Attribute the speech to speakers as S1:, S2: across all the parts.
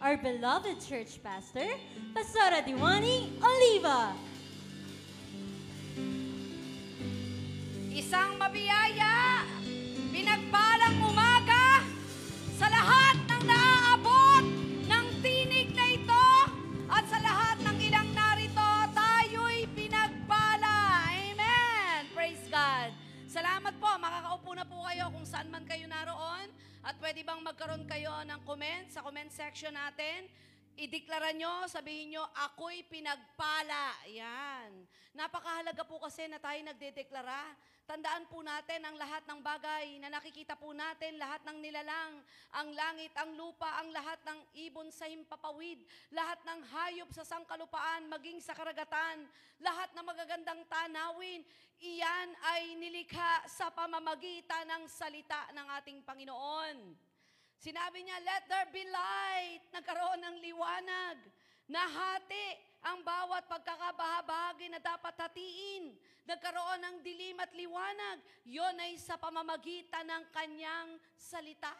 S1: our beloved church pastor, Pastora Diwani Oliva.
S2: Isang mabiyaya, pinagpalang umaga sa lahat ng naaabot ng tinig na ito at sa lahat ng ilang narito, tayo'y pinagpala. Amen! Praise God! Salamat po, makakaupo na po kayo kung saan man kayo naroon at pwede bang magkaroon kayo ng comment sa comment section natin. Ideklara nyo, sabihin nyo, ako'y pinagpala. Yan. Napakahalaga po kasi na tayo nagdedeklara. Tandaan po natin ang lahat ng bagay na nakikita po natin, lahat ng nilalang, ang langit, ang lupa, ang lahat ng ibon sa himpapawid, lahat ng hayop sa sangkalupaan, maging sa karagatan, lahat ng magagandang tanawin, iyan ay nilikha sa pamamagitan ng salita ng ating Panginoon. Sinabi niya, let there be light. Nagkaroon ng liwanag. Nahati ang bawat pagkakabahabagi na dapat hatiin. Nagkaroon ng dilim at liwanag. Yon ay sa pamamagitan ng kanyang salita.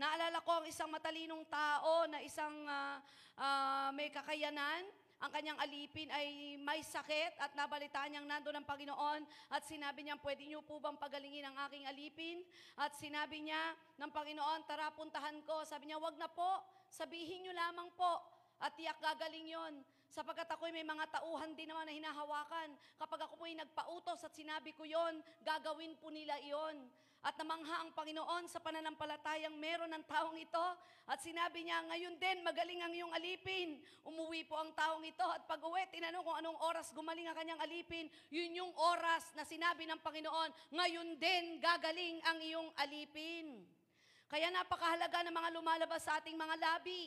S2: Naalala ko ang isang matalinong tao na isang ah, ah, may kakayanan. Ang kanyang alipin ay may sakit at nabalitaan niyang nando ng Panginoon at sinabi niya, pwede niyo po bang pagalingin ang aking alipin? At sinabi niya ng Panginoon, tara puntahan ko. Sabi niya, wag na po, sabihin niyo lamang po at tiyak gagaling yon. Sapagkat ako'y may mga tauhan din naman na hinahawakan. Kapag ako po'y nagpautos at sinabi ko yon, gagawin po nila iyon. At namangha ang Panginoon sa pananampalatayang meron ng taong ito. At sinabi niya, ngayon din, magaling ang iyong alipin. Umuwi po ang taong ito. At pag uwi, tinanong kung anong oras gumaling ang kanyang alipin. Yun yung oras na sinabi ng Panginoon, ngayon din, gagaling ang iyong alipin. Kaya napakahalaga ng mga lumalabas sa ating mga labi.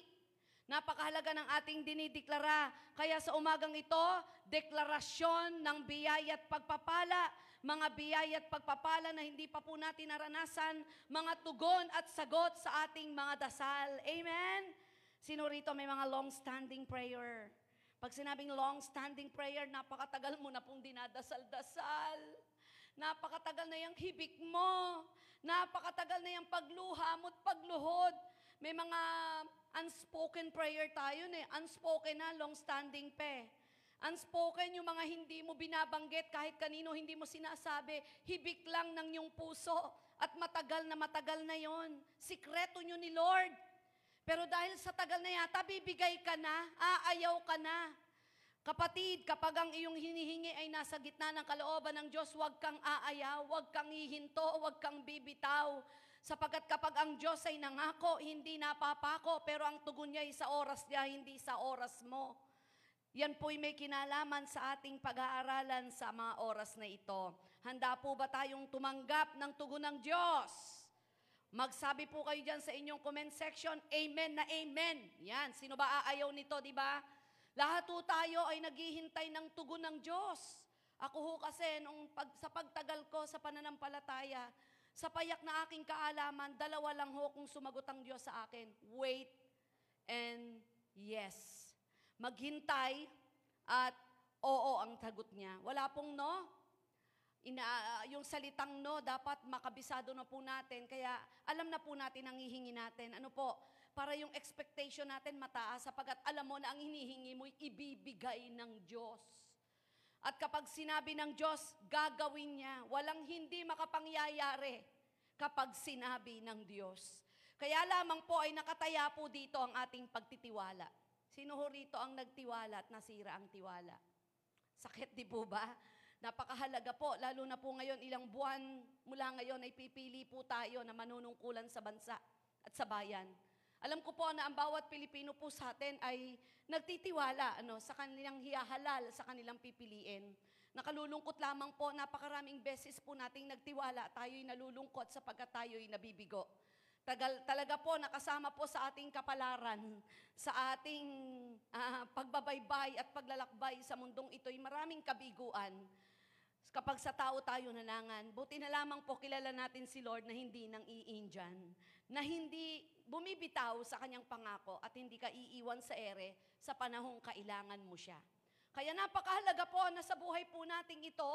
S2: Napakahalaga ng ating dinideklara. Kaya sa umagang ito, deklarasyon ng biyaya at pagpapala, mga biyaya at pagpapala na hindi pa po natin naranasan, mga tugon at sagot sa ating mga dasal. Amen? Sino rito may mga long-standing prayer? Pag sinabing long-standing prayer, napakatagal mo na pong dinadasal-dasal. Napakatagal na yung hibik mo. Napakatagal na yung pagluha mo't pagluhod. May mga unspoken prayer tayo eh. Unspoken na, long-standing pe. Unspoken yung mga hindi mo binabanggit kahit kanino hindi mo sinasabi. Hibik lang ng iyong puso at matagal na matagal na yon. Sikreto nyo ni Lord. Pero dahil sa tagal na yata, bibigay ka na, aayaw ka na. Kapatid, kapag ang iyong hinihingi ay nasa gitna ng kalooban ng Diyos, huwag kang aayaw, huwag kang hihinto, huwag kang bibitaw. Sapagkat kapag ang Diyos ay nangako, hindi napapako, pero ang tugon niya ay sa oras niya, hindi sa oras mo. Yan po'y may kinalaman sa ating pag-aaralan sa mga oras na ito. Handa po ba tayong tumanggap ng tugon ng Diyos? Magsabi po kayo dyan sa inyong comment section, Amen na Amen. Yan, sino ba aayaw nito, di ba? Lahat po tayo ay naghihintay ng tugon ng Diyos. Ako ho kasi, nung pag, sa pagtagal ko sa pananampalataya, sa payak na aking kaalaman, dalawa lang ho kung sumagot ang Diyos sa akin. Wait and yes. Maghintay at oo ang tagot niya. Wala pong no. Ina, yung salitang no, dapat makabisado na po natin. Kaya alam na po natin ang hihingi natin. Ano po? Para yung expectation natin mataas sapagkat alam mo na ang hinihingi mo ibibigay ng Diyos. At kapag sinabi ng Diyos, gagawin niya. Walang hindi makapangyayari kapag sinabi ng Diyos. Kaya lamang po ay nakataya po dito ang ating pagtitiwala. Sino ho rito ang nagtiwala at nasira ang tiwala? Sakit di po ba? Napakahalaga po, lalo na po ngayon, ilang buwan mula ngayon ay pipili po tayo na manunungkulan sa bansa at sa bayan. Alam ko po na ang bawat Pilipino po sa atin ay nagtitiwala ano, sa kanilang hiyahalal, sa kanilang pipiliin. Nakalulungkot lamang po, napakaraming beses po nating nagtiwala, tayo'y nalulungkot sapagkat tayo'y nabibigo. Tagal, talaga po nakasama po sa ating kapalaran, sa ating ah, pagbabaybay at paglalakbay sa mundong ito'y maraming kabiguan. Kapag sa tao tayo nanangan, buti na lamang po kilala natin si Lord na hindi nang iindian, na hindi bumibitaw sa kanyang pangako at hindi ka iiwan sa ere sa panahong kailangan mo siya. Kaya napakahalaga po na sa buhay po nating ito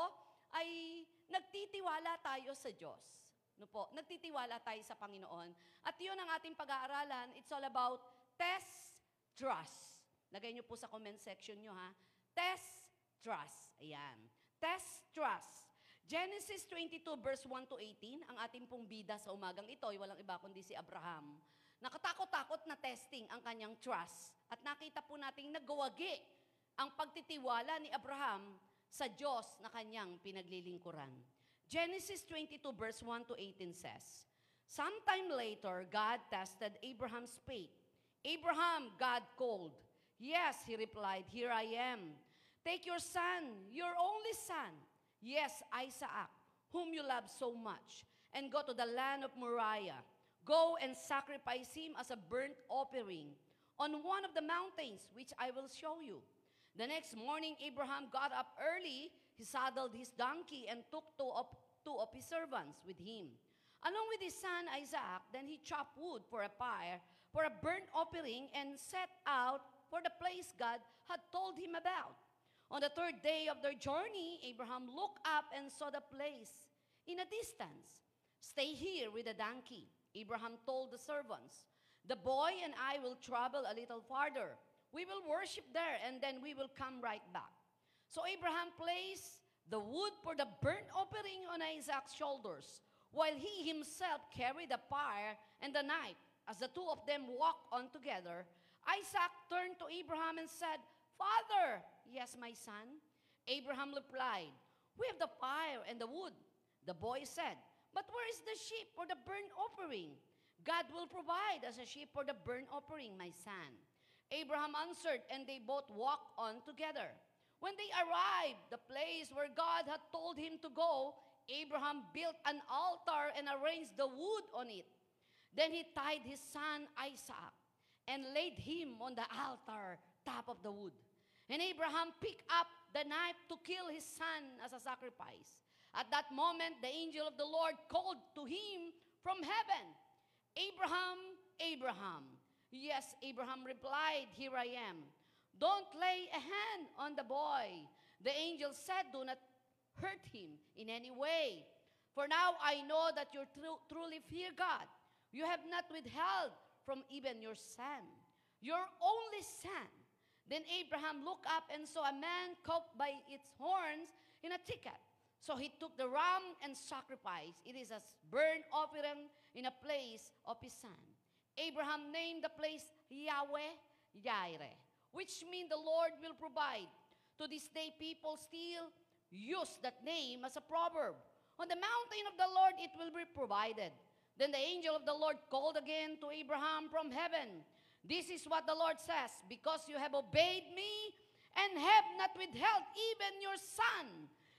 S2: ay nagtitiwala tayo sa Diyos. No po, nagtitiwala tayo sa Panginoon. At yun ang ating pag-aaralan. It's all about test, trust. Lagay niyo po sa comment section niyo ha. Test, trust. Ayan. Test, trust. Genesis 22 verse 1 to 18, ang ating pong bida sa umagang ito ay walang iba kundi si Abraham. Nakatakot-takot na testing ang kanyang trust. At nakita po nating nagawagi ang pagtitiwala ni Abraham sa Diyos na kanyang pinaglilingkuran. Genesis 22 verse 1 to 18 says, Sometime later, God tested Abraham's faith. Abraham, God called. Yes, he replied, Here I am. Take your son, your only son, yes, Isaac, whom you love so much, and go to the land of Moriah. Go and sacrifice him as a burnt offering on one of the mountains which I will show you. The next morning, Abraham got up early. He saddled his donkey and took two of, two of his servants with him. Along with his son Isaac, then he chopped wood for a fire, for a burnt offering, and set out for the place God had told him about. On the third day of their journey, Abraham looked up and saw the place in a distance. Stay here with the donkey, Abraham told the servants. The boy and I will travel a little farther. We will worship there, and then we will come right back. So Abraham placed the wood for the burnt offering on Isaac's shoulders, while he himself carried the fire and the knife. As the two of them walked on together, Isaac turned to Abraham and said, Father, yes, my son. Abraham replied, We have the fire and the wood. The boy said, But where is the sheep for the burnt offering? God will provide us a sheep for the burnt offering, my son. Abraham answered, and they both walked on together. When they arrived, the place where God had told him to go, Abraham built an altar and arranged the wood on it. Then he tied his son Isaac and laid him on the altar top of the wood. And Abraham picked up the knife to kill his son as a sacrifice. At that moment, the angel of the Lord called to him from heaven, Abraham, Abraham. Yes, Abraham replied, Here I am. Don't lay a hand on the boy. The angel said, Do not hurt him in any way. For now I know that you tru- truly fear God. You have not withheld from even your son, your only son. Then Abraham looked up and saw a man caught by its horns in a thicket. So he took the ram and sacrificed. It is a burnt offering in a place of his son. Abraham named the place Yahweh Jireh, which means the Lord will provide. To this day, people still use that name as a proverb. On the mountain of the Lord it will be provided. Then the angel of the Lord called again to Abraham from heaven. This is what the Lord says Because you have obeyed me and have not withheld even your son,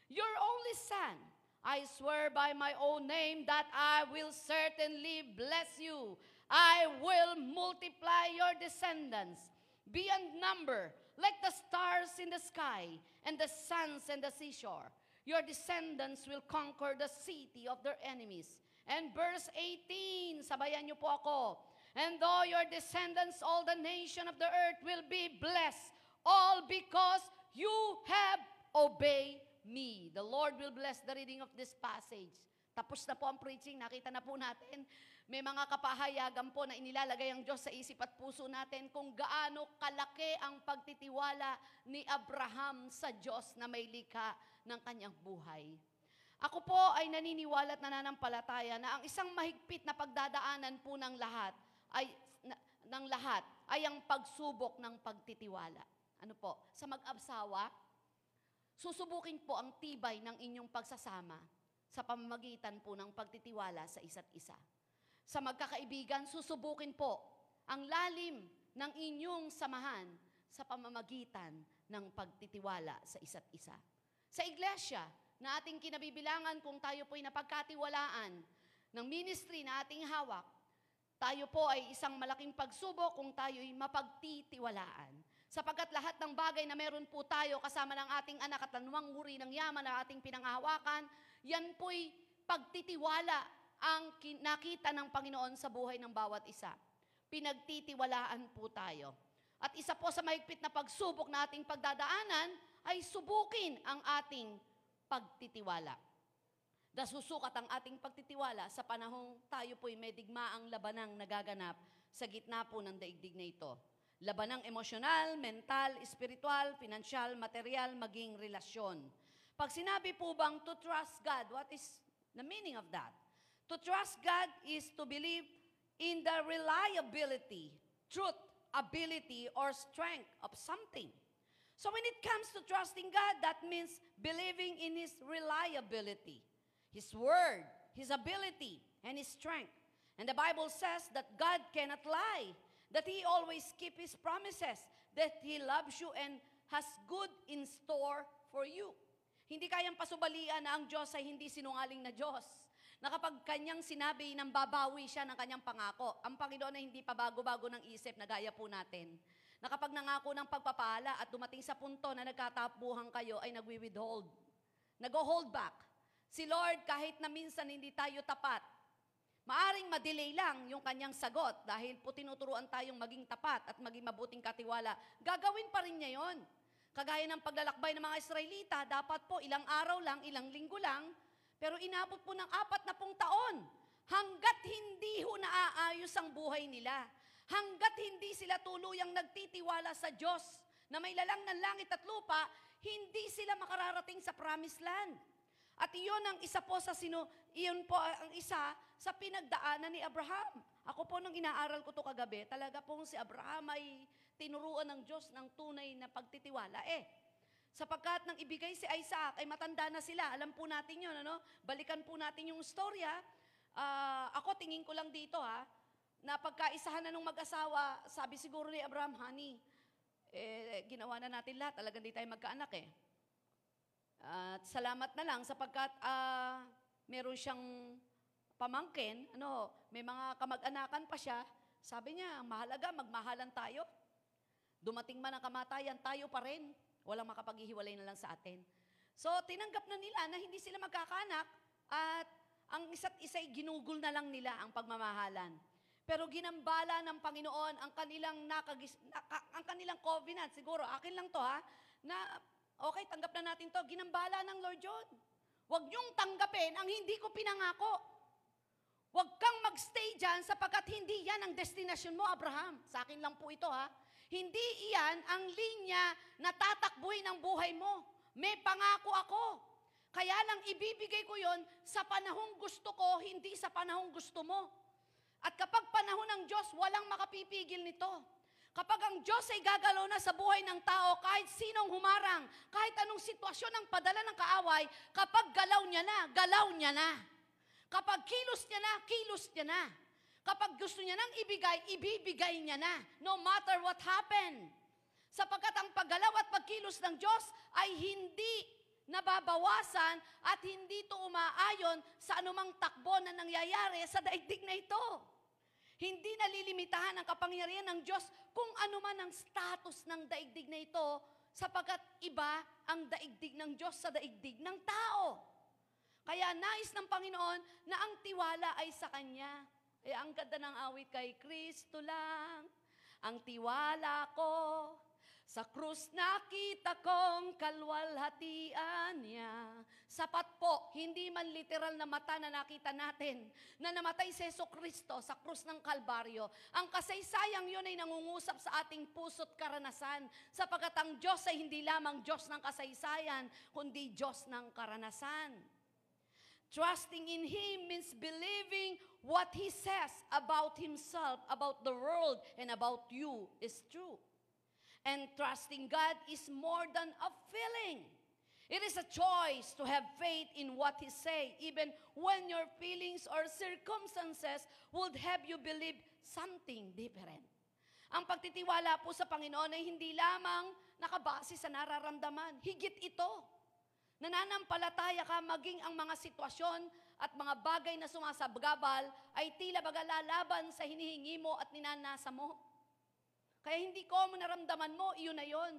S2: your only son, I swear by my own name that I will certainly bless you. I will multiply your descendants beyond number, like the stars in the sky and the suns and the seashore. Your descendants will conquer the city of their enemies. And verse 18, sabayan niyo po ako. And though your descendants, all the nation of the earth will be blessed, all because you have obeyed me. The Lord will bless the reading of this passage. Tapos na po ang preaching, nakita na po natin. May mga kapahayagan po na inilalagay ang Diyos sa isip at puso natin kung gaano kalaki ang pagtitiwala ni Abraham sa Diyos na may likha ng kanyang buhay. Ako po ay naniniwala at nananampalataya na ang isang mahigpit na pagdadaanan po ng lahat ay na, ng lahat ay ang pagsubok ng pagtitiwala. Ano po? Sa mag-absawa, susubukin po ang tibay ng inyong pagsasama sa pamamagitan po ng pagtitiwala sa isa't isa. Sa magkakaibigan, susubukin po ang lalim ng inyong samahan sa pamamagitan ng pagtitiwala sa isa't isa. Sa iglesia, na ating kinabibilangan kung tayo po'y napagkatiwalaan ng ministry na ating hawak, Tayo po ay isang malaking pagsubok kung tayo'y mapagtitiwalaan. Sapagkat lahat ng bagay na meron po tayo kasama ng ating anak at anumang uri ng yaman na ating pinanghahawakan, yan po'y pagtitiwala ang nakita ng Panginoon sa buhay ng bawat isa. Pinagtitiwalaan po tayo. At isa po sa mahigpit na pagsubok na ating pagdadaanan ay subukin ang ating pagtitiwala. Nasusukat ang ating pagtitiwala sa panahong tayo po'y may digmaang labanang nagaganap sa gitna po ng daigdig na ito. Labanang emosyonal, mental, espiritual, pinansyal, material, maging relasyon. Pag sinabi po bang to trust God, what is the meaning of that? To trust God is to believe in the reliability, truth, ability, or strength of something. So when it comes to trusting God, that means believing in His reliability, His word, His ability, and His strength. And the Bible says that God cannot lie, that He always keep His promises, that He loves you and has good in store for you. Hindi kayang pasubalian na ang Diyos ay hindi sinungaling na Diyos. Na kapag kanyang sinabi, nang babawi siya ng kanyang pangako. Ang Panginoon ay hindi pa bago-bago ng isip na gaya po natin. Na kapag nangako ng pagpapala at dumating sa punto na nagkatapuhan kayo, ay nagwi-withhold. Nag-hold back. Si Lord, kahit na minsan hindi tayo tapat, maaring madelay lang yung kanyang sagot dahil po tinuturuan tayong maging tapat at maging mabuting katiwala. Gagawin pa rin niya yon. Kagaya ng paglalakbay ng mga Israelita, dapat po ilang araw lang, ilang linggo lang, pero inabot po ng apat na pung taon hanggat hindi ho naaayos ang buhay nila. Hanggat hindi sila tuluyang nagtitiwala sa Diyos na may lalang ng langit at lupa, hindi sila makararating sa promised land. At iyon ang isa po sa sino, iyon po ang isa sa pinagdaanan ni Abraham. Ako po nung inaaral ko to kagabi, talaga pong si Abraham ay tinuruan ng Diyos ng tunay na pagtitiwala. Eh, sapagkat nang ibigay si Isaac, ay matanda na sila. Alam po natin yun, ano? Balikan po natin yung storya. Ah, ako, tingin ko lang dito, ha? Na pagkaisahan na nung mag-asawa, sabi siguro ni Abraham, honey, eh, ginawa na natin lahat. Talagang di tayo magkaanak, eh. At salamat na lang sapagkat ah, meron siyang pamangkin, ano, may mga kamag-anakan pa siya. Sabi niya, mahalaga, magmahalan tayo. Dumating man ang kamatayan, tayo pa rin. Walang makapaghihiwalay na lang sa atin. So, tinanggap na nila na hindi sila magkakanak at ang isa't isa'y ginugol na lang nila ang pagmamahalan. Pero ginambala ng Panginoon ang kanilang nakagis, naka- ang kanilang covenant. Siguro, akin lang to ha, na okay, tanggap na natin to. Ginambala ng Lord John. Huwag niyong tanggapin ang hindi ko pinangako. Huwag kang magstay dyan sapagkat hindi yan ang destinasyon mo, Abraham. Sa akin lang po ito, ha? Hindi iyan ang linya na tatakbuhin ang buhay mo. May pangako ako. Kaya lang ibibigay ko yon sa panahong gusto ko, hindi sa panahong gusto mo. At kapag panahon ng Diyos, walang makapipigil nito. Kapag ang Diyos ay gagalaw na sa buhay ng tao, kahit sinong humarang, kahit anong sitwasyon ang padala ng kaaway, kapag galaw niya na, galaw niya na. Kapag kilos niya na, kilos niya na. Kapag gusto niya nang ibigay, ibibigay niya na. No matter what happened. Sapagkat ang paggalaw at pagkilos ng Diyos ay hindi nababawasan at hindi ito umaayon sa anumang takbo na nangyayari sa daigdig na ito. Hindi nalilimitahan ang kapangyarihan ng Diyos kung ano man ang status ng daigdig na ito sapagkat iba ang daigdig ng Diyos sa daigdig ng tao. Kaya nais ng Panginoon na ang tiwala ay sa Kanya. Eh, ang ganda ng awit kay Kristo lang, ang tiwala ko. Sa krus nakita kong kalwalhatian niya. Sapat po, hindi man literal na mata na nakita natin na namatay si Yeso Kristo sa krus ng Kalbaryo. Ang kasaysayang yun ay nangungusap sa ating puso't karanasan sapagkat ang Diyos ay hindi lamang Diyos ng kasaysayan, kundi Diyos ng karanasan. Trusting in Him means believing what He says about Himself, about the world, and about you is true. And trusting God is more than a feeling. It is a choice to have faith in what He say, even when your feelings or circumstances would have you believe something different. Ang pagtitiwala po sa Panginoon ay hindi lamang nakabase sa nararamdaman. Higit ito nananampalataya ka maging ang mga sitwasyon at mga bagay na sumasabgabal ay tila baga lalaban sa hinihingi mo at ninanasa mo. Kaya hindi ko mo naramdaman mo, iyon na yon.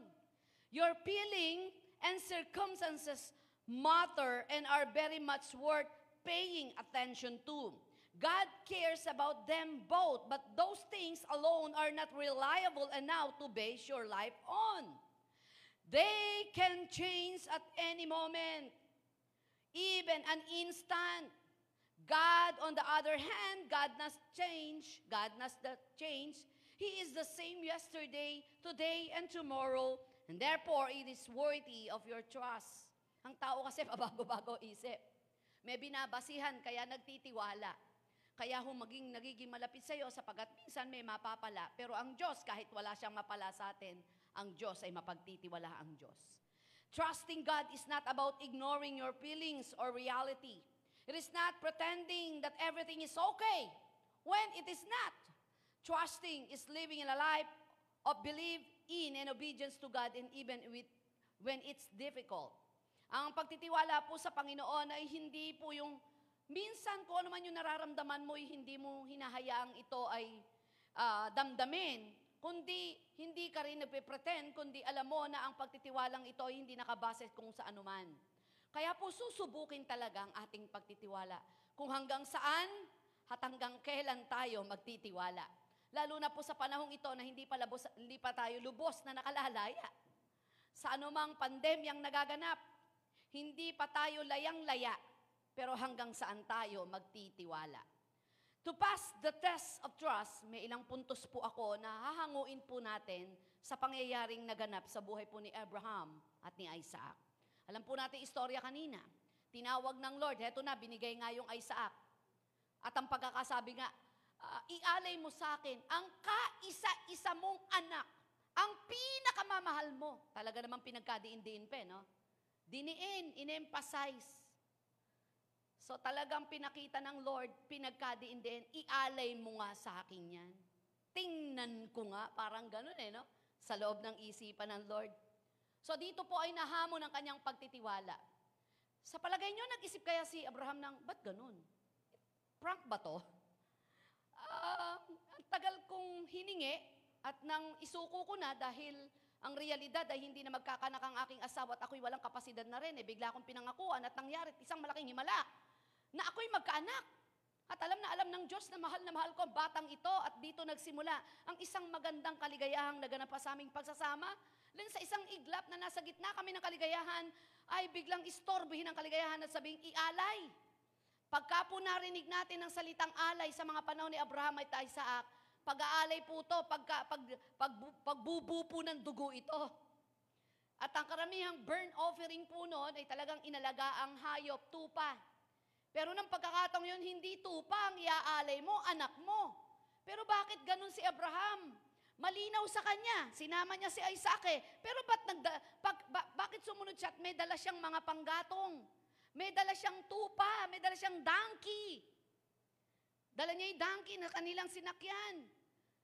S2: Your feeling and circumstances matter and are very much worth paying attention to. God cares about them both, but those things alone are not reliable enough to base your life on. They can change at any moment, even an instant. God, on the other hand, God not change. God not that change. He is the same yesterday, today, and tomorrow, and therefore it is worthy of your trust. Ang tao kasi pabago-bago isip. May binabasihan, kaya nagtitiwala. Kaya humaging nagiging malapit sa iyo sapagat minsan may mapapala. Pero ang Diyos, kahit wala siyang mapala sa atin, ang Diyos ay mapagtitiwala ang Diyos. Trusting God is not about ignoring your feelings or reality. It is not pretending that everything is okay when it is not. Trusting is living in a life of belief in and obedience to God and even with, when it's difficult. Ang pagtitiwala po sa Panginoon ay hindi po yung minsan kung ano man yung nararamdaman mo, ay hindi mo hinahayaang ito ay ah, damdamin, kundi hindi ka rin nagpe-pretend, kundi alam mo na ang pagtitiwalang ito ay hindi nakabase kung sa anuman. Kaya po susubukin talaga ang ating pagtitiwala. Kung hanggang saan at hanggang kailan tayo magtitiwala. Lalo na po sa panahong ito na hindi pa, labos, hindi pa tayo lubos na nakalalaya. Sa anumang pandemyang nagaganap, hindi pa tayo layang-laya, pero hanggang saan tayo magtitiwala. To pass the test of trust, may ilang puntos po ako na hahanguin po natin sa pangyayaring naganap sa buhay po ni Abraham at ni Isaac. Alam po natin istorya kanina. Tinawag ng Lord, heto na, binigay nga yung Isaac. At ang pagkakasabi nga, ah, ialay mo sa akin ang kaisa-isa mong anak, ang pinakamamahal mo. Talaga namang pinagkadiin-diin pa, eh, no? Diniin, in-emphasize. So talagang pinakita ng Lord, pinagkadiin-diin, ialay mo nga sa akin yan. Tingnan ko nga, parang ganun eh, no? Sa loob ng isipan ng Lord. So dito po ay nahamon ang kanyang pagtitiwala. Sa palagay nyo, nag-isip kaya si Abraham ng, ba't ganun? Prank ba to? Ang tagal kong hiningi at nang isuko ko na dahil ang realidad ay hindi na magkakanak ang aking asawa at ako'y walang kapasidad na rin. Eh, bigla akong pinangakuan at nangyari isang malaking himala na ako'y magkaanak. At alam na alam ng Diyos na mahal na mahal ko ang batang ito at dito nagsimula ang isang magandang kaligayahang naganap sa aming pagsasama. Len sa isang iglap na nasa gitna kami ng kaligayahan, ay biglang istorbohin ang kaligayahan at sabing ialay. Pagka po narinig natin ang salitang alay sa mga panahon ni Abraham at Isaac, pag-aalay po to, pagka, pag, pag, pagbubu po ng dugo ito. At ang karamihang burn offering po noon ay talagang inalaga ang hayop, tupa. Pero nang pagkakataong yun, hindi tupa ang iaalay mo, anak mo. Pero bakit ganun si Abraham? Malinaw sa kanya, sinama niya si Isaac eh. Pero ba't nagda, pag, ba- bakit sumunod siya at may dala siyang mga panggatong? May dala siyang tupa, may dala siyang donkey. Dala niya yung donkey na kanilang sinakyan.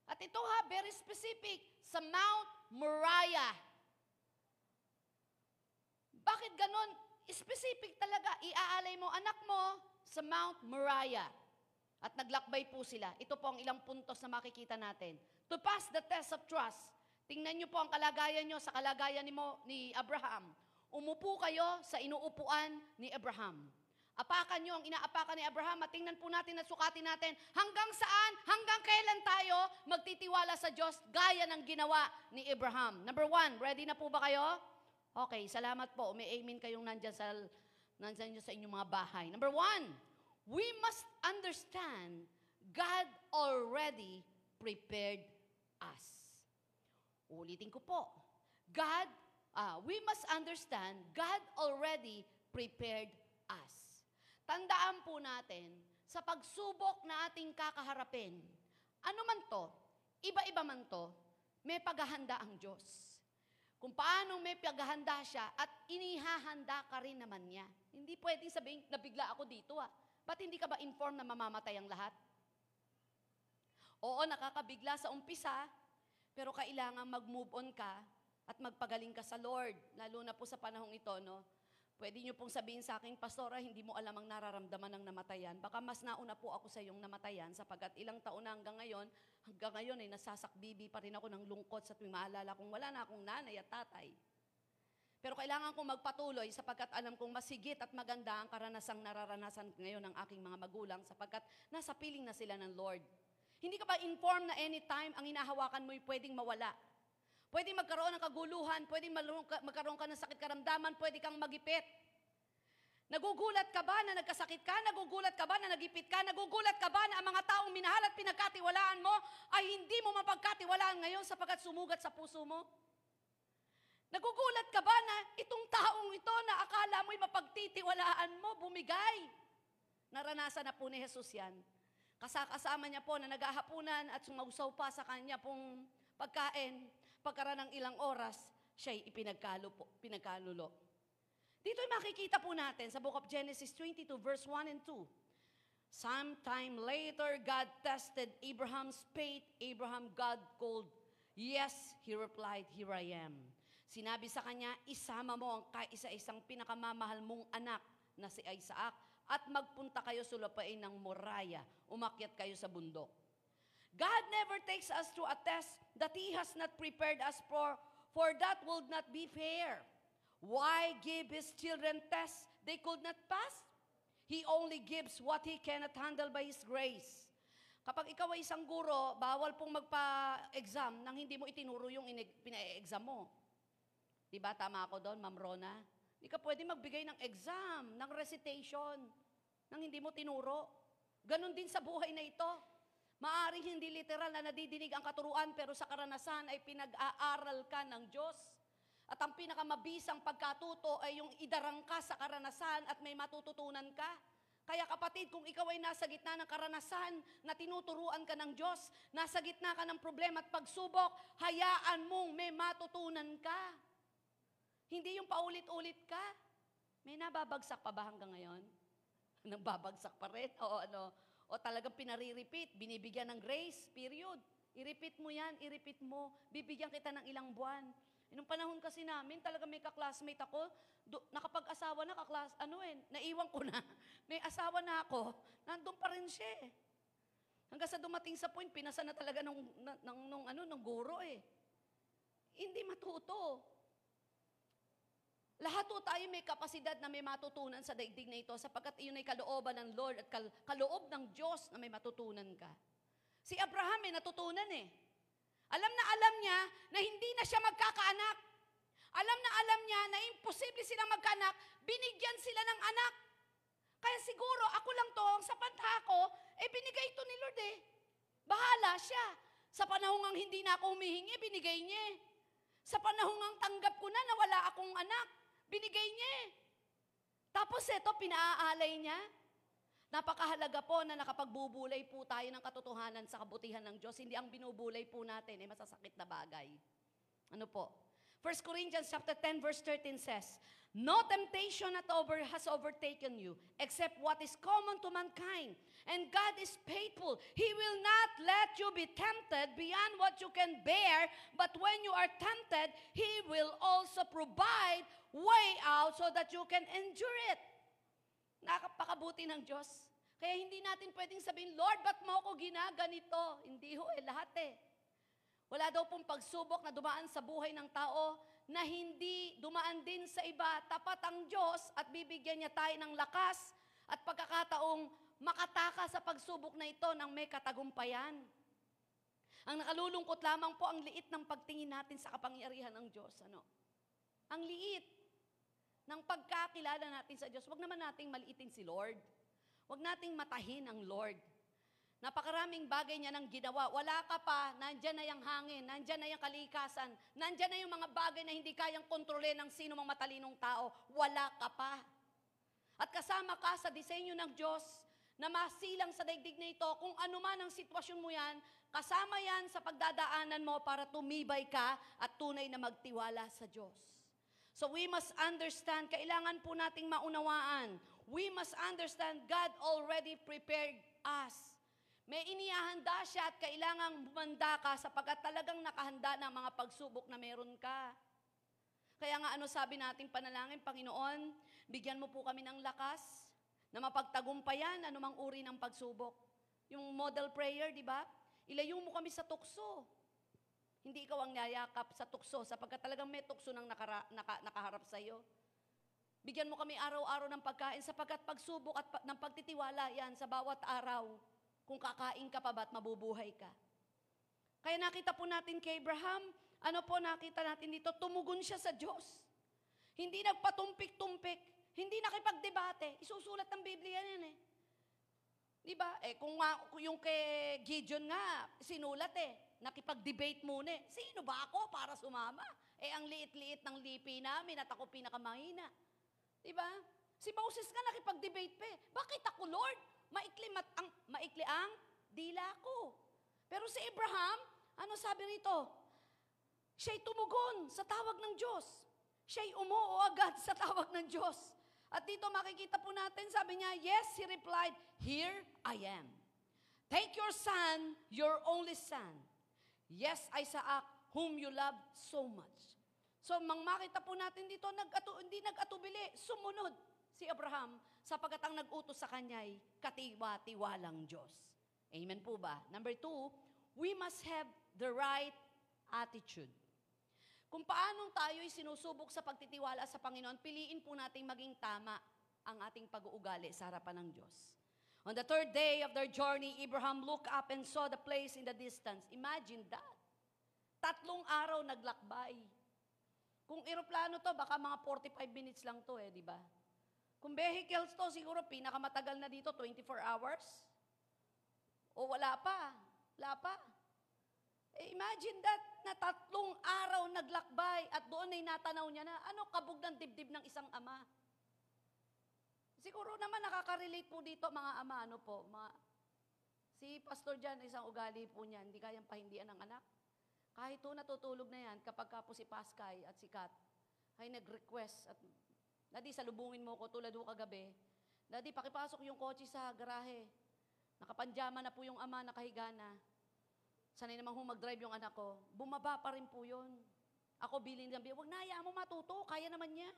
S2: At ito ha, very specific, sa Mount Moriah. Bakit ganon? Specific talaga, iaalay mo anak mo sa Mount Moriah. At naglakbay po sila. Ito po ang ilang puntos na makikita natin. To pass the test of trust, tingnan niyo po ang kalagayan niyo sa kalagayan ni, mo, ni Abraham. Umupo kayo sa inuupuan ni Abraham. Apakan niyo ang inaapakan ni Abraham at tingnan po natin at sukatin natin hanggang saan, hanggang kailan tayo magtitiwala sa Diyos gaya ng ginawa ni Abraham. Number one, ready na po ba kayo? Okay, salamat po. May amen kayong nandyan sa, nandyan sa inyong mga bahay. Number one, we must understand God already prepared us. Ulitin ko po. God, ah, we must understand God already prepared us. Tandaan po natin, sa pagsubok na ating kakaharapin, ano man to, iba-iba man to, may paghahanda ang Diyos. Kung paano may paghahanda siya at inihahanda ka rin naman niya. Hindi pwedeng sabihin, nabigla ako dito ah. Ba't hindi ka ba inform na mamamatay ang lahat? Oo, nakakabigla sa umpisa, pero kailangan mag-move on ka at magpagaling ka sa Lord. Lalo na po sa panahong ito, no? Pwede niyo pong sabihin sa akin, Pastora, hindi mo alam ang nararamdaman ng namatayan. Baka mas nauna po ako sa iyong namatayan sapagkat ilang taon na hanggang ngayon, hanggang ngayon ay nasasakbibi pa rin ako ng lungkot sa tuwing maalala kong wala na akong nanay at tatay. Pero kailangan kong magpatuloy sapagkat alam kong masigit at maganda ang karanasang nararanasan ngayon ng aking mga magulang sapagkat nasa piling na sila ng Lord. Hindi ka ba informed na anytime ang inahawakan mo'y pwedeng mawala? Pwedeng magkaroon ng kaguluhan, ka- magkaroon ka ng sakit karamdaman, pwede kang magipit. Nagugulat ka ba na nagkasakit ka? Nagugulat ka ba na nagipit ka? Nagugulat ka ba na ang mga taong minahal at pinagkatiwalaan mo ay hindi mo mapagkatiwalaan ngayon sapagkat sumugat sa puso mo? Nagugulat ka ba na itong taong ito na akala mo'y mapagtitiwalaan mo, bumigay? Naranasan na po ni Jesus yan. Kasakasama niya po na naghahapunan at sumausaw pa sa kanya pong pagkain. Pagkaraan ng ilang oras, siya'y ipinagkalo po, pinagkalulo. Dito ay makikita po natin sa book of Genesis 22 verse 1 and 2. Sometime later, God tested Abraham's faith. Abraham, God called, Yes, he replied, Here I am. Sinabi sa kanya, isama mo ang kaisa-isang pinakamamahal mong anak na si Isaac at magpunta kayo sa lupain ng Moriah. Umakyat kayo sa bundok. God never takes us to a test that He has not prepared us for, for that would not be fair. Why give His children tests they could not pass? He only gives what He cannot handle by His grace. Kapag ikaw ay isang guro, bawal pong magpa-exam nang hindi mo itinuro yung pina-exam mo. Di ba? Tama ako doon, Ma'am Rona? Hindi ka pwede magbigay ng exam, ng recitation, nang hindi mo tinuro. Ganon din sa buhay na ito. Maaring hindi literal na nadidinig ang katuruan, pero sa karanasan ay pinag-aaral ka ng Diyos. At ang pinakamabisang pagkatuto ay yung idarang ka sa karanasan at may matututunan ka. Kaya kapatid, kung ikaw ay nasa gitna ng karanasan na tinuturuan ka ng Diyos, nasa gitna ka ng problema at pagsubok, hayaan mong may matutunan ka. Hindi yung paulit-ulit ka. May nababagsak pa ba hanggang ngayon? Nababagsak pa rin? O ano? O talagang pinare-repeat, binibigyan ng grace, period. I-repeat mo yan, i-repeat mo. Bibigyan kita ng ilang buwan. Eh, Nung panahon kasi namin, talaga may kaklasmate ako, do, nakapag-asawa na, kaklas, ano eh, naiwan ko na. May asawa na ako, nandun pa rin siya eh. Hanggang sa dumating sa point, pinasa na talaga nung, na, ng, nung, ano, ng guro eh. Hindi matuto. Lahat po tayo may kapasidad na may matutunan sa daigdig na ito sapagkat iyon ay kalooban ng Lord at kal- kaloob ng Diyos na may matutunan ka. Si Abraham may natutunan eh. Alam na alam niya na hindi na siya magkakaanak. Alam na alam niya na imposible silang magkaanak, binigyan sila ng anak. Kaya siguro ako lang to, ang sapat ko, eh binigay ito ni Lord eh. Bahala siya. Sa panahon ang hindi na ako humihingi, binigay niya eh. Sa panahon ang tanggap ko na na wala akong anak, binigay niya eh. Tapos ito, pinaaalay niya. Napakahalaga po na nakapagbubulay po tayo ng katotohanan sa kabutihan ng Diyos. Hindi ang binubulay po natin ay masasakit na bagay. Ano po? 1 Corinthians chapter 10 verse 13 says, No temptation at over has overtaken you except what is common to mankind. And God is faithful. He will not let you be tempted beyond what you can bear, but when you are tempted, He will also provide way out so that you can endure it. Nakapakabuti ng Diyos. Kaya hindi natin pwedeng sabihin, Lord, ba't mo ako ginaganito? Hindi ho eh, lahat eh. Wala daw pong pagsubok na dumaan sa buhay ng tao na hindi dumaan din sa iba. Tapat ang Diyos at bibigyan niya tayo ng lakas at pagkakataong makataka sa pagsubok na ito ng may katagumpayan. Ang nakalulungkot lamang po ang liit ng pagtingin natin sa kapangyarihan ng Diyos. Ano? Ang liit ng pagkakilala natin sa Diyos. Huwag naman nating maliitin si Lord. Huwag nating matahin ang Lord. Napakaraming bagay niya nang ginawa. Wala ka pa, nandyan na yung hangin, nandyan na yung kalikasan, nandyan na yung mga bagay na hindi kayang kontrole ng sino mang matalinong tao. Wala ka pa. At kasama ka sa disenyo ng Diyos na masilang sa daigdig na ito, kung ano man ang sitwasyon mo yan, kasama yan sa pagdadaanan mo para tumibay ka at tunay na magtiwala sa Diyos. So we must understand, kailangan po nating maunawaan, we must understand God already prepared us. May inihahanda siya at kailangang bumanda ka sapagkat talagang nakahanda ng mga pagsubok na meron ka. Kaya nga ano sabi natin panalangin, Panginoon, bigyan mo po kami ng lakas na mapagtagumpayan anumang uri ng pagsubok. Yung model prayer, di ba? Ilayo mo kami sa tukso. Hindi ikaw ang yayakap sa tukso sapagkat talagang may tukso nang nakara, naka, nakaharap sa iyo. Bigyan mo kami araw-araw ng pagkain sapagkat pagsubok at pa, ng pagtitiwala yan sa bawat araw. Kung kakain ka pa ba't mabubuhay ka. Kaya nakita po natin kay Abraham, ano po nakita natin dito, tumugon siya sa Diyos. Hindi nagpatumpik-tumpik, hindi nakipagdebate. Isusulat ng Biblia yan eh. Di ba? Eh, kung, yung kay Gideon nga, sinulat eh, nakipag-debate muna eh. Sino ba ako para sumama? Eh, ang liit-liit ng lipi namin at ako pinakamahina. Di ba? Si Moses nga nakipag-debate pa eh. Bakit ako, Lord? Maikli, mat, ang, maikli ang dila ko. Pero si Abraham, ano sabi rito? Siya'y tumugon sa tawag ng Diyos. Siya'y umuo agad sa tawag ng Diyos. At dito makikita po natin, sabi niya, Yes, he replied, Here I am. Take your son, your only son. Yes, Isaac, whom you love so much. So, mang makita po natin dito, nag hindi nag-atubili, sumunod si Abraham sapagkat ang nag-utos sa kanya ay katiwa-tiwalang Diyos. Amen po ba? Number two, we must have the right attitude. Kung paanong tayo ay sinusubok sa pagtitiwala sa Panginoon, piliin po nating maging tama ang ating pag-uugali sa harapan ng Diyos. On the third day of their journey, Abraham looked up and saw the place in the distance. Imagine that. Tatlong araw naglakbay. Kung eroplano to, baka mga 45 minutes lang to eh, di ba? Kung vehicles to, siguro pinakamatagal na dito, 24 hours. O wala pa. Wala pa. Eh, imagine that, na tatlong araw naglakbay at doon ay natanaw niya na, ano kabog ng dibdib ng isang ama? Siguro naman nakaka-relate po dito mga ama, ano po, mga, si Pastor Jan, isang ugali po niya, hindi kayang pahindian ng anak. Kahit po natutulog na yan, kapag ka po si Pascay at si Kat, ay nag-request at, Daddy, salubungin mo ko tulad ho kagabi. Daddy, pakipasok yung kotse sa garahe. Nakapanjama na po yung ama, nakahiga na. Sanay naman ho mag-drive yung anak ko. Bumaba pa rin po yun. Ako bilin ng huwag na, mo matuto, kaya naman niya.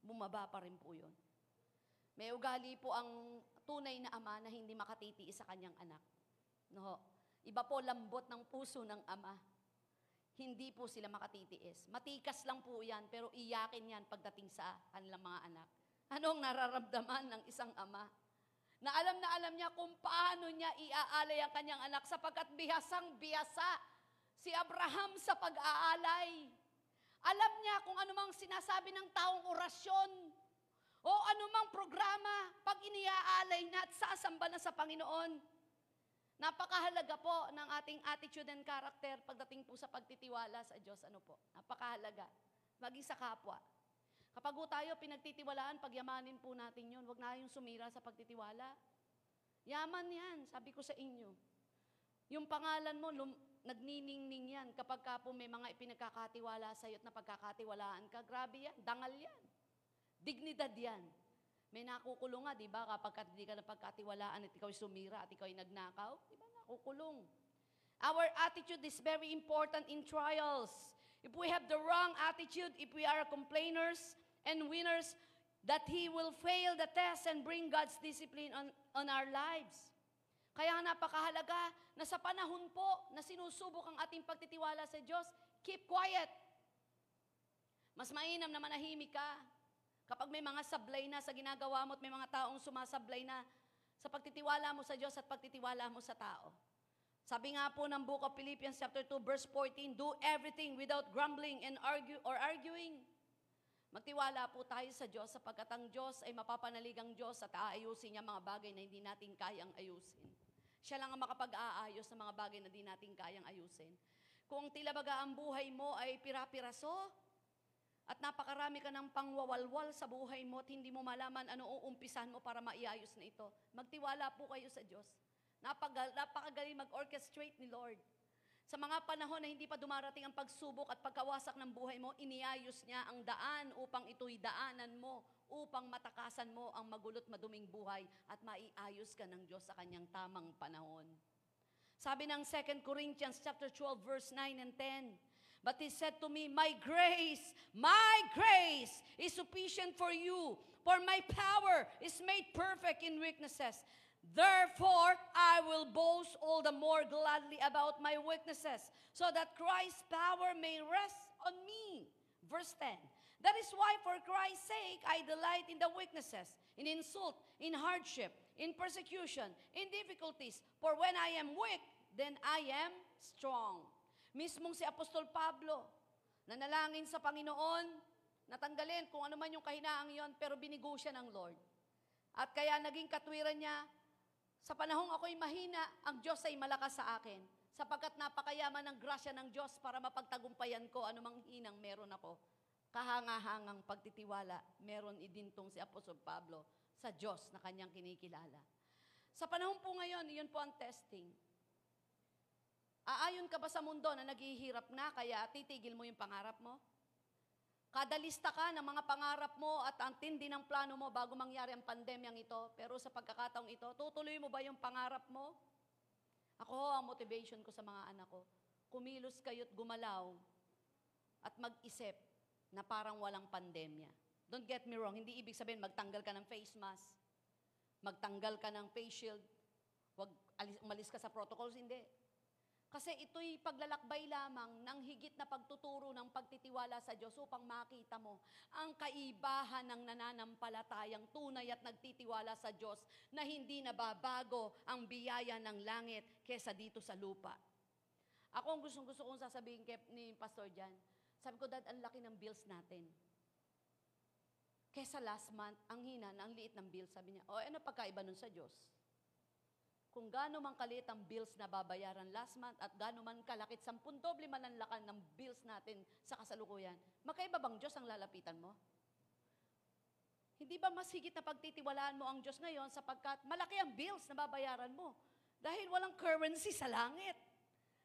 S2: Bumaba pa rin po yun. May ugali po ang tunay na ama na hindi makatitiis sa kanyang anak. No? Iba po lambot ng puso ng ama. Hindi po sila makatitiis. Matikas lang po yan, pero iyakin yan pagdating sa kanilang mga anak. Anong nararamdaman ng isang ama? Na alam na alam niya kung paano niya iaalay ang kanyang anak sapagkat bihasang bihasa si Abraham sa pag-aalay. Alam niya kung anumang sinasabi ng taong orasyon o anumang programa pag iniaalay na at sasamba na sa Panginoon. Napakahalaga po ng ating attitude and character pagdating po sa pagtitiwala sa Diyos. Ano po? Napakahalaga. Maging sa kapwa. Kapag po tayo pinagtitiwalaan, pagyamanin po natin yun. Huwag na yung sumira sa pagtitiwala. Yaman yan, sabi ko sa inyo. Yung pangalan mo, lum- nagniningning yan kapag ka po may mga ipinagkakatiwala sa iyo at napagkakatiwalaan ka. Grabe yan, dangal yan. Dignidad yan. May nakukulong nga, di ba? Kapag ka- hindi ka napagkatiwalaan at ikaw sumira at ikaw ay nagnakaw, di ba? Nakukulong. Our attitude is very important in trials. If we have the wrong attitude, if we are complainers and winners, that He will fail the test and bring God's discipline on, on our lives. Kaya napakahalaga na sa panahon po na sinusubok ang ating pagtitiwala sa Diyos, keep quiet. Mas mainam na manahimik ka. Kapag may mga sablay na sa ginagawa mo at may mga taong sumasablay na sa pagtitiwala mo sa Diyos at pagtitiwala mo sa tao. Sabi nga po ng Book of Philippians chapter 2 verse 14, do everything without grumbling and argue or arguing. Magtiwala po tayo sa Diyos sapagkat ang Diyos ay mapapanaligang Diyos at aayusin niya mga bagay na hindi natin kayang ayusin. Siya lang ang makapag-aayos sa mga bagay na hindi natin kayang ayusin. Kung tila baga ang buhay mo ay pira-piraso, at napakarami ka ng pangwawalwal sa buhay mo at hindi mo malaman ano uumpisan mo para maiayos na ito. Magtiwala po kayo sa Diyos. Napagal, napakagaling mag-orchestrate ni Lord. Sa mga panahon na hindi pa dumarating ang pagsubok at pagkawasak ng buhay mo, iniayos niya ang daan upang ito'y daanan mo, upang matakasan mo ang magulot maduming buhay at maiayos ka ng Diyos sa kanyang tamang panahon. Sabi ng 2 Corinthians chapter 12 verse 9 and 10, But he said to me, My grace, my grace is sufficient for you, for my power is made perfect in weaknesses. Therefore, I will boast all the more gladly about my weaknesses, so that Christ's power may rest on me. Verse 10. That is why, for Christ's sake, I delight in the weaknesses, in insult, in hardship, in persecution, in difficulties. For when I am weak, then I am strong. Mismong si Apostol Pablo, nanalangin sa Panginoon, natanggalin kung ano man yung kahinaang yon, pero binigo siya ng Lord. At kaya naging katwiran niya, sa panahong ako'y mahina, ang Diyos ay malakas sa akin. Sapagkat napakayaman ng grasya ng Diyos para mapagtagumpayan ko anumang hinang meron ako. Kahangahangang pagtitiwala, meron idintong si Apostol Pablo sa Diyos na kanyang kinikilala. Sa panahon po ngayon, iyon po ang testing. Aayon ka ba sa mundo na naghihirap na kaya titigil mo yung pangarap mo? Kada lista ka ng mga pangarap mo at ang tindi ng plano mo bago mangyari ang pandemyang ito. Pero sa pagkakataong ito, tutuloy mo ba yung pangarap mo? Ako, ang motivation ko sa mga anak ko, kumilos kayo't gumalaw at mag-isip na parang walang pandemya. Don't get me wrong, hindi ibig sabihin magtanggal ka ng face mask, magtanggal ka ng face shield, wag alis, umalis ka sa protocols, hindi. Kasi ito'y paglalakbay lamang ng higit na pagtuturo ng pagtitiwala sa Diyos upang makita mo ang kaibahan ng nananampalatayang tunay at nagtitiwala sa Diyos na hindi nababago ang biyaya ng langit kesa dito sa lupa. Ako ang gustong gusto kong sasabihin kay, ni Pastor Jan, sabi ko, Dad, ang laki ng bills natin. Kesa last month, ang hina na ang liit ng bill, sabi niya, o ano pagkaiba nun sa Diyos? Kung gaano man kaliit ang bills na babayaran last month at gaano man kalakit, sampun doble man ang lakan ng bills natin sa kasalukuyan, magkaiba bang Diyos ang lalapitan mo? Hindi ba mas higit na pagtitiwalaan mo ang Diyos ngayon sapagkat malaki ang bills na babayaran mo? Dahil walang currency sa langit.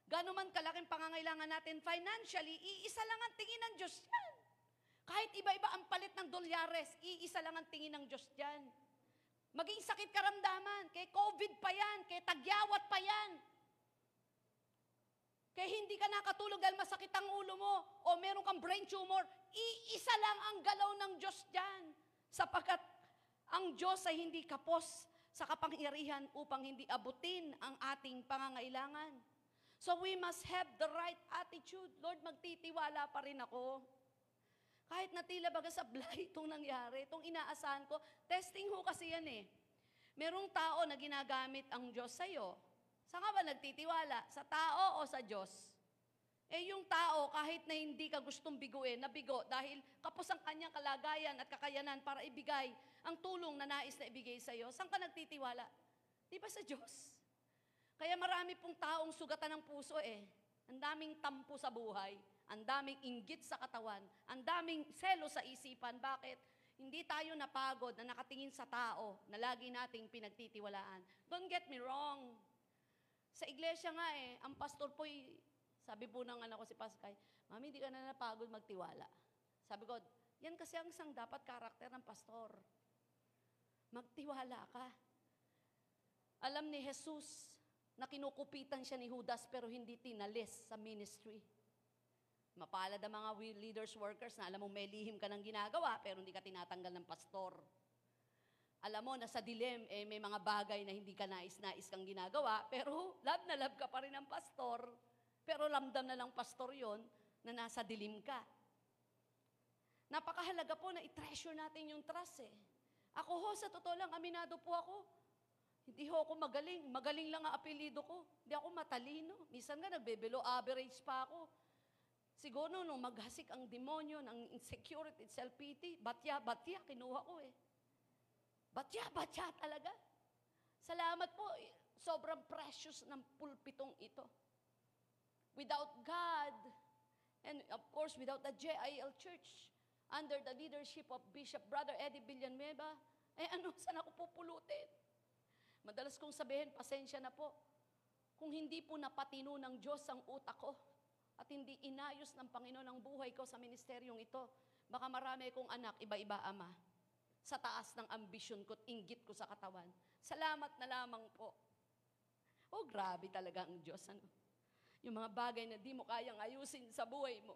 S2: Gaano man kalaking pangangailangan natin financially, iisa lang ang tingin ng Diyos yan. Kahit iba-iba ang palit ng dolyares, iisa lang ang tingin ng Diyos dyan. Maging sakit karamdaman, kay COVID pa yan, kay tagyawat pa yan. Kaya hindi ka nakatulog dahil masakit ang ulo mo o meron kang brain tumor, iisa lang ang galaw ng Diyos dyan. Sapagkat ang Diyos ay hindi kapos sa kapangyarihan upang hindi abutin ang ating pangangailangan. So we must have the right attitude. Lord, magtitiwala pa rin ako. Kahit na tila baga sablay itong nangyari, itong inaasahan ko, testing ho kasi yan eh. Merong tao na ginagamit ang Diyos sa'yo. Saan ka ba nagtitiwala? Sa tao o sa Diyos? Eh yung tao, kahit na hindi ka gustong biguin, nabigo dahil kapos ang kanyang kalagayan at kakayanan para ibigay ang tulong na nais na ibigay sa'yo, saan ka nagtitiwala? Di ba sa Diyos? Kaya marami pong taong sugatan ng puso eh. Ang daming tampo sa buhay. Ang daming inggit sa katawan, ang daming selo sa isipan. Bakit? Hindi tayo napagod na nakatingin sa tao na lagi nating pinagtitiwalaan. Don't get me wrong. Sa iglesia nga eh, ang pastor po'y, sabi po ng anak ko si Pascay, Mami, hindi ka na napagod magtiwala. Sabi ko, yan kasi ang isang dapat karakter ng pastor. Magtiwala ka. Alam ni Jesus na kinukupitan siya ni Judas pero hindi tinalis sa ministry. Mapalad ang mga leaders, workers na alam mo may lihim ka ng ginagawa pero hindi ka tinatanggal ng pastor. Alam mo na sa dilim, eh, may mga bagay na hindi ka nais-nais kang ginagawa pero love na love ka pa rin ng pastor. Pero lamdam na lang pastor yon na nasa dilim ka. Napakahalaga po na i-treasure natin yung trust eh. Ako ho, sa totoo lang, aminado po ako. Hindi ho ako magaling. Magaling lang ang apelido ko. Hindi ako matalino. Minsan nga nagbe-below average pa ako. Siguro nung maghasik ang demonyo ng insecurity, self-pity, batya, batya, kinuha ko eh. Batya, batya talaga. Salamat po, eh, sobrang precious ng pulpitong ito. Without God, and of course without the JIL Church, under the leadership of Bishop Brother Eddie Villanueva, eh ano, saan ako pupulutin? Madalas kong sabihin, pasensya na po. Kung hindi po napatino ng Diyos ang utak ko at hindi inayos ng Panginoon ang buhay ko sa ministeryong ito, baka marami kong anak, iba-iba ama, sa taas ng ambisyon ko at inggit ko sa katawan. Salamat na lamang po. Oh, grabe talaga ang Diyos. Ano? Yung mga bagay na di mo kayang ayusin sa buhay mo,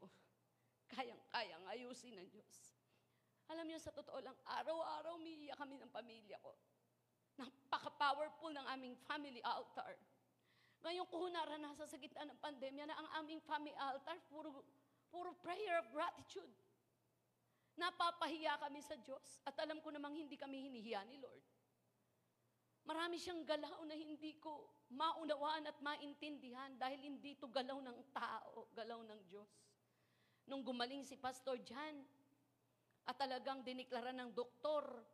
S2: kayang-kayang ayusin ng Diyos. Alam niyo, sa totoo lang, araw-araw umiiyak kami ng pamilya ko. Napaka-powerful ng aming family altar. Ngayon ko naranasan sa gitna ng pandemya na ang aming family altar, puro, puro prayer of gratitude. Napapahiya kami sa Diyos at alam ko namang hindi kami hinihiya ni Lord. Marami siyang galaw na hindi ko maunawaan at maintindihan dahil hindi to galaw ng tao, galaw ng Diyos. Nung gumaling si Pastor Jan at talagang diniklara ng doktor,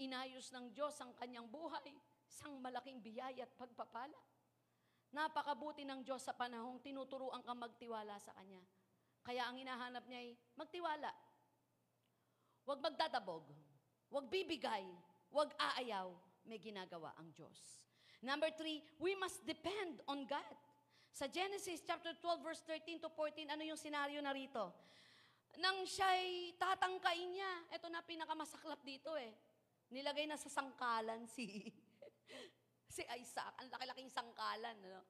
S2: inayos ng Diyos ang kanyang buhay, isang malaking biyaya at pagpapala. Napakabuti ng Diyos sa panahong tinuturuan kang magtiwala sa Kanya. Kaya ang hinahanap niya ay magtiwala. Huwag magdadabog. Huwag bibigay. Huwag aayaw. May ginagawa ang Diyos. Number three, we must depend on God. Sa Genesis chapter 12 verse 13 to 14, ano yung senaryo na rito? Nang siya'y tatangkain niya, ito na pinakamasaklap dito eh. Nilagay na sa sangkalan si si Isaac. Ang laki-laking sangkalan. Ano?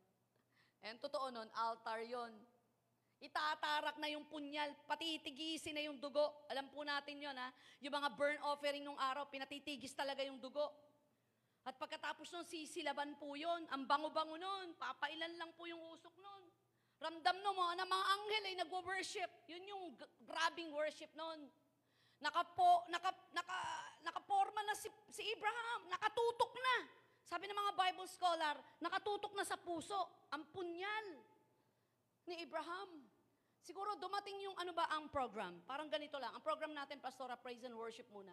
S2: And totoo nun, altar yon. Itatarak na yung punyal, patitigisin na yung dugo. Alam po natin yon ha. Yung mga burn offering nung araw, pinatitigis talaga yung dugo. At pagkatapos nun, sisilaban po yun. Ang bango-bango nun. Papailan lang po yung usok nun. Ramdam no mo na mga anghel ay nagwo-worship. Yun yung g- grabing worship nun. Nakapo, naka, naka, nakaporma na si, si Abraham. Nakatutok na. Sabi ng mga Bible scholar, nakatutok na sa puso. Ang punyal ni Abraham. Siguro dumating yung ano ba ang program? Parang ganito lang. Ang program natin, Pastora, praise and worship muna.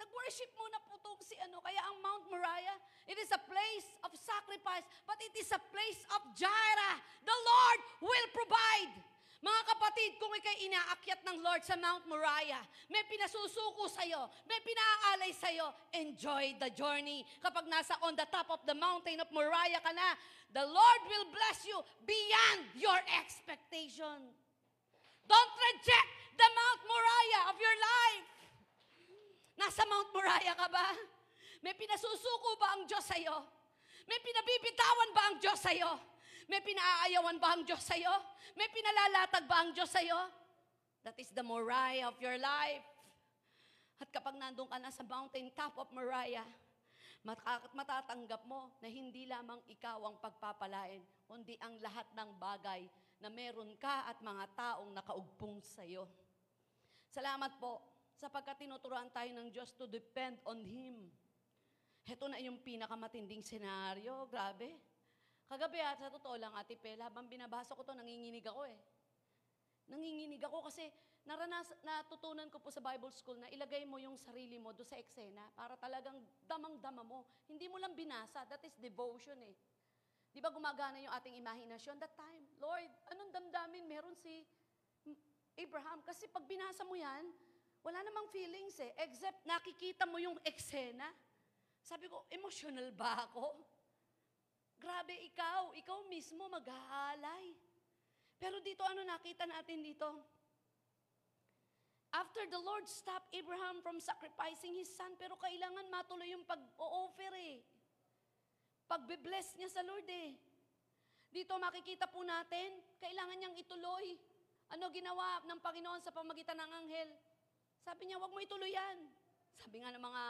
S2: Nag-worship muna po to si ano. Kaya ang Mount Moriah, it is a place of sacrifice, but it is a place of Jireh. The Lord will provide. Mga kapatid, kung ikay inaakyat ng Lord sa Mount Moriah, may pinasusuko sa'yo, may pinaalay sa'yo, enjoy the journey. Kapag nasa on the top of the mountain of Moriah ka na, the Lord will bless you beyond your expectation. Don't reject the Mount Moriah of your life. Nasa Mount Moriah ka ba? May pinasusuko ba ang Diyos sa'yo? May pinabibitawan ba ang Diyos sa'yo? May pinaayawan ba ang Diyos sa'yo? May pinalalatag ba ang Diyos sa'yo? That is the Moriah of your life. At kapag nandun ka na sa mountain top of Moriah, mat- matatanggap mo na hindi lamang ikaw ang pagpapalain, kundi ang lahat ng bagay na meron ka at mga taong nakaugpong sa'yo. Salamat po sapagkat tinuturuan tayo ng Diyos to depend on Him. Ito na yung pinakamatinding senaryo. Grabe. Kagabi at sa totoo lang, Ate Pel, habang binabasa ko to, nanginginig ako eh. Nanginginig ako kasi naranas, natutunan ko po sa Bible School na ilagay mo yung sarili mo do sa eksena para talagang damang-dama mo. Hindi mo lang binasa. That is devotion eh. Di ba gumagana yung ating imahinasyon? That time, Lord, anong damdamin meron si Abraham? Kasi pag binasa mo yan, wala namang feelings eh. Except nakikita mo yung eksena. Sabi ko, emotional ba ako? Grabe ikaw, ikaw mismo mag-aalay. Pero dito, ano nakita natin dito? After the Lord stopped Abraham from sacrificing his son, pero kailangan matuloy yung pag-o-offer eh. Pagbe-bless niya sa Lord eh. Dito makikita po natin, kailangan niyang ituloy. Ano ginawa ng Panginoon sa pamagitan ng anghel? Sabi niya, wag mo ituloy yan. Sabi nga ng mga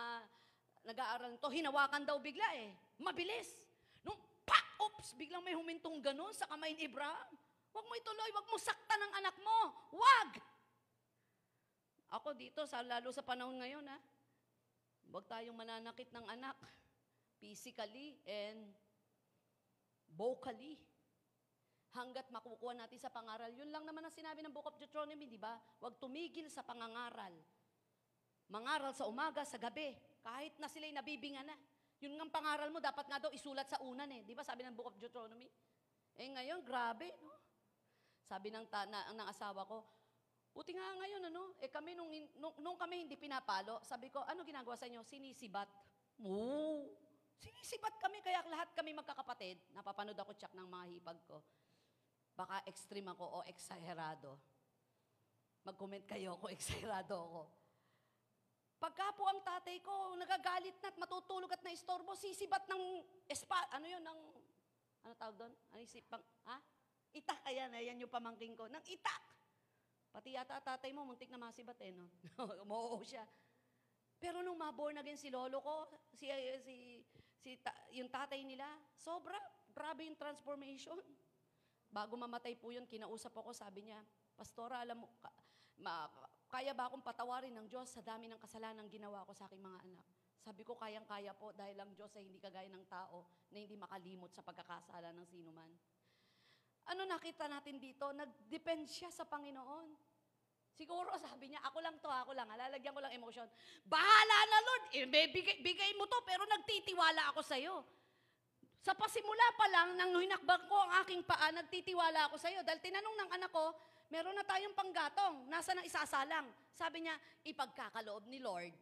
S2: nag-aaral nito, hinawakan daw bigla eh. Mabilis. Oops, biglang may humintong ganun sa kamay ni Abraham. Wag mo ituloy, wag mo saktan ang anak mo. Wag! Ako dito, sa, lalo sa panahon ngayon ha, wag tayong mananakit ng anak physically and vocally. Hanggat makukuha natin sa pangaral. Yun lang naman ang sinabi ng Book of Deuteronomy, di ba? Huwag tumigil sa pangangaral. Mangaral sa umaga, sa gabi. Kahit na sila'y nabibinga na. Yun nga ang pangaral mo, dapat nga daw isulat sa unan eh. Di ba sabi ng Book of Deuteronomy? Eh ngayon, grabe, no? Sabi ng, ta- na, ng asawa ko, Buti nga ngayon, ano, eh kami nung, nung, nung kami hindi pinapalo, sabi ko, ano ginagawa sa inyo? Sinisibat. Oo. Sinisibat kami, kaya lahat kami magkakapatid. Napapanood ako tsak ng mga hipag ko. Baka extreme ako o exagerado. Mag-comment kayo kung exagerado ako. Pagka po ang tatay ko, nagagalit na at matutulog at naistorbo, sisibat ng espa, ano yun, ng, ano tawag doon? Ano yung sipang, ha? Itak, ayan, ayan yung pamangking ko. Nang itak! Pati yata tatay mo, muntik na masibat eh, no? Umoo siya. Pero nung maborn again si lolo ko, si, si, si ta- yung tatay nila, sobra, grabe yung transformation. Bago mamatay po yun, kinausap ako, sabi niya, Pastora, alam mo, ka- ma- kaya ba akong patawarin ng Diyos sa dami ng kasalanan ginawa ko sa aking mga anak? Sabi ko, kayang-kaya po dahil ang Diyos ay hindi kagaya ng tao na hindi makalimot sa pagkakasala ng sino man. Ano nakita natin dito? Nag-depend siya sa Panginoon. Siguro sabi niya, ako lang to, ako lang, lalagyan ko lang emotion. Bahala na Lord, eh, bigay, bigay mo to, pero nagtitiwala ako sa'yo. Sa pasimula pa lang, nang hinakbang ko ang aking paa, nagtitiwala ako sa'yo. Dahil tinanong ng anak ko, meron na tayong panggatong, nasa nang isasalang. Sabi niya, ipagkakaloob ni Lord.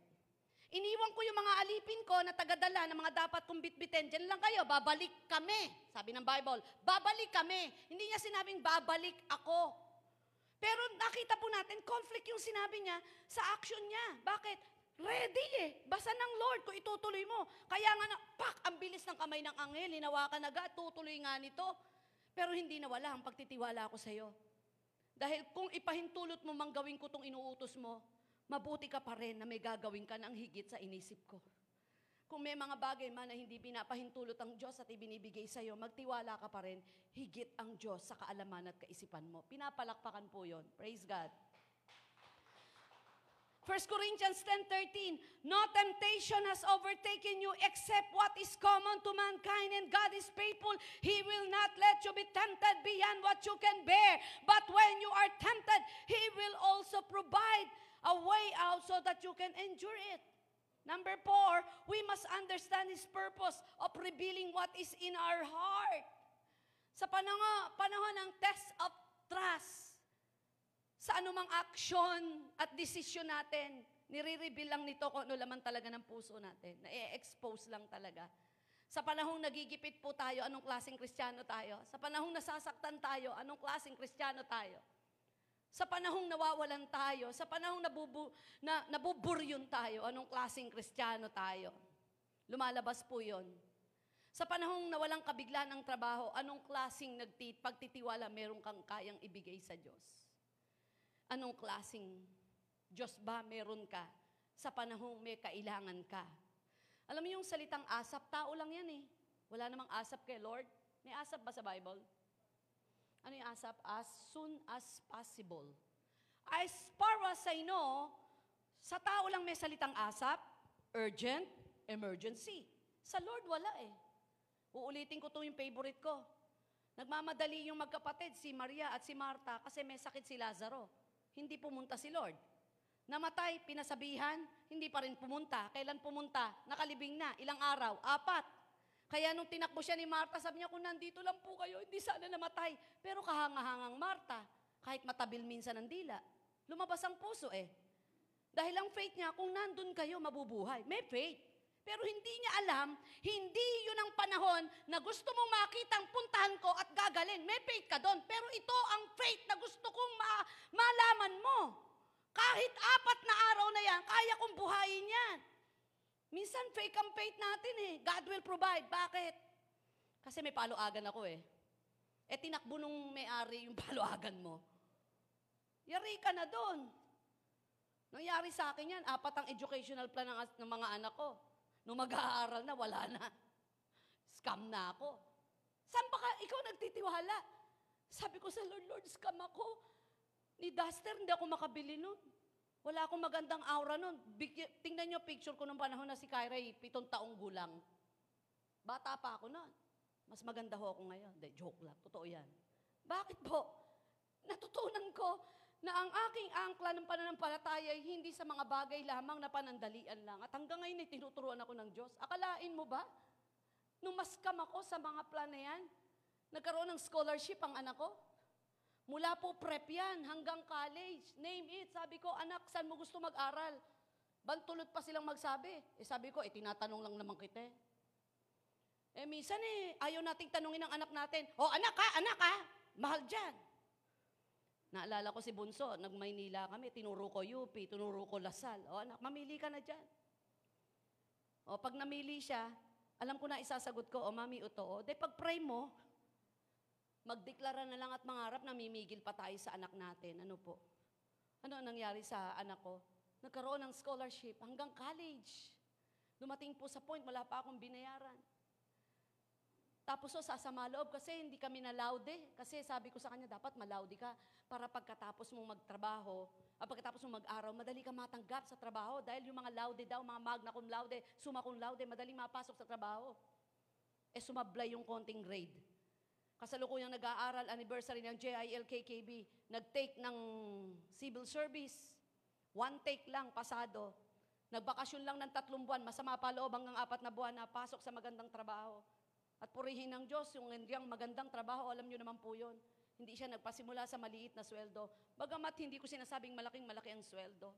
S2: Iniwan ko yung mga alipin ko na tagadala ng mga dapat kong bitbitin. Diyan lang kayo, babalik kami. Sabi ng Bible, babalik kami. Hindi niya sinabing babalik ako. Pero nakita po natin, conflict yung sinabi niya sa action niya. Bakit? Ready eh. Basa ng Lord kung itutuloy mo. Kaya nga, na, pak, ang bilis ng kamay ng anghel, hinawakan agad, tutuloy nga nito. Pero hindi nawala ang pagtitiwala ko sa iyo. Dahil kung ipahintulot mo mang gawin ko itong inuutos mo, mabuti ka pa rin na may gagawin ka ng higit sa inisip ko. Kung may mga bagay man na hindi pinapahintulot ang Diyos at ibinibigay sa iyo, magtiwala ka pa rin, higit ang Diyos sa kaalaman at kaisipan mo. Pinapalakpakan po yon. Praise God. 1 Corinthians 10:13 No temptation has overtaken you except what is common to mankind and God is faithful. He will not let you be tempted beyond what you can bear. But when you are tempted he will also provide a way out so that you can endure it. Number 4 we must understand his purpose of revealing what is in our heart. Sa panahon, panahon ng test of trust sa anumang aksyon at desisyon natin, nire-reveal lang nito kung ano laman talaga ng puso natin. Na-expose lang talaga. Sa panahong nagigipit po tayo, anong klaseng kristyano tayo? Sa panahong nasasaktan tayo, anong klaseng kristyano tayo? Sa panahong nawawalan tayo, sa panahong nabubu, na, nabuburyon tayo, anong klaseng kristyano tayo? Lumalabas po yon. Sa panahong nawalang kabigla ng trabaho, anong klaseng nagtit, pagtitiwala meron kang kayang ibigay sa Diyos? Anong klasing Diyos ba meron ka sa panahong may kailangan ka? Alam mo yung salitang asap, tao lang yan eh. Wala namang asap kay Lord. May asap ba sa Bible? Ano yung asap? As soon as possible. As far as I know, sa tao lang may salitang asap, urgent, emergency. Sa Lord, wala eh. Uulitin ko to yung favorite ko. Nagmamadali yung magkapatid, si Maria at si Marta, kasi may sakit si Lazaro. Hindi pumunta si Lord. Namatay, pinasabihan, hindi pa rin pumunta. Kailan pumunta? Nakalibing na. Ilang araw? Apat. Kaya nung tinakbo siya ni Marta, sabi niya, kung nandito lang po kayo, hindi sana namatay. Pero kahangahangang Marta, kahit matabil minsan ang dila, lumabas ang puso eh. Dahil ang faith niya, kung nandun kayo, mabubuhay. May faith. Pero hindi niya alam, hindi yun ang panahon na gusto mong makita ang puntahan ko at gagaling. May faith ka doon. Pero ito ang faith na gusto kong ma- malaman mo. Kahit apat na araw na yan, kaya kong buhayin yan. Minsan fake ang faith natin eh. God will provide. Bakit? Kasi may paluagan ako eh. Eh tinakbo nung may-ari yung paluagan mo. Yari ka na doon. Nangyari sa akin yan, apat ang educational plan ng, ng mga anak ko. Nung mag-aaral na, wala na. Scam na ako. Saan ba ka, ikaw nagtitiwala? Sabi ko sa Lord, Lord, scam ako. Ni Duster, hindi ako makabili nun. Wala akong magandang aura nun. Big, tingnan niyo picture ko nung panahon na si Kyra, eh, pitong taong gulang. Bata pa ako nun. Mas maganda ho ako ngayon. Hindi, joke lang. Totoo yan. Bakit po? Natutunan ko na ang aking angkla ng pananampalataya ay hindi sa mga bagay lamang na panandalian lang. At hanggang ngayon ay tinuturuan ako ng Diyos. Akalain mo ba? Nung maskam ako sa mga plan na yan, nagkaroon ng scholarship ang anak ko. Mula po prep yan hanggang college. Name it. Sabi ko, anak, saan mo gusto mag-aral? Bantulot pa silang magsabi. Eh sabi ko, eh tinatanong lang naman kita. Eh minsan eh, ayaw nating tanungin ng anak natin, oh anak ha, anak ha, mahal dyan. Naalala ko si Bunso, nag-Maynila kami, tinuro ko UP, tinuro ko Lasal. O anak, mamili ka na dyan. O pag namili siya, alam ko na isasagot ko, o mami, ito, o. De pag pray mo, magdeklara na lang at mangarap na mimigil pa tayo sa anak natin. Ano po? Ano ang nangyari sa anak ko? Nagkaroon ng scholarship hanggang college. Dumating po sa point, wala pa akong binayaran. Tapos so, sasama loob kasi hindi kami na laude. Kasi sabi ko sa kanya, dapat malaude ka para pagkatapos mong magtrabaho, ah, pagkatapos mong mag-araw, madali ka matanggap sa trabaho. Dahil yung mga laude daw, mga magna cum laude, summa cum laude, madaling mapasok sa trabaho. Eh sumablay yung konting grade. Kasalukuyang nag-aaral, anniversary ng JILKKB, nag-take ng civil service. One take lang, pasado. Nagbakasyon lang ng tatlong buwan, masama pa loob hanggang apat na buwan na pasok sa magandang trabaho. At purihin ng Diyos, yung yung magandang trabaho, alam nyo naman po yun. Hindi siya nagpasimula sa maliit na sweldo. Bagamat hindi ko sinasabing malaking malaki ang sweldo.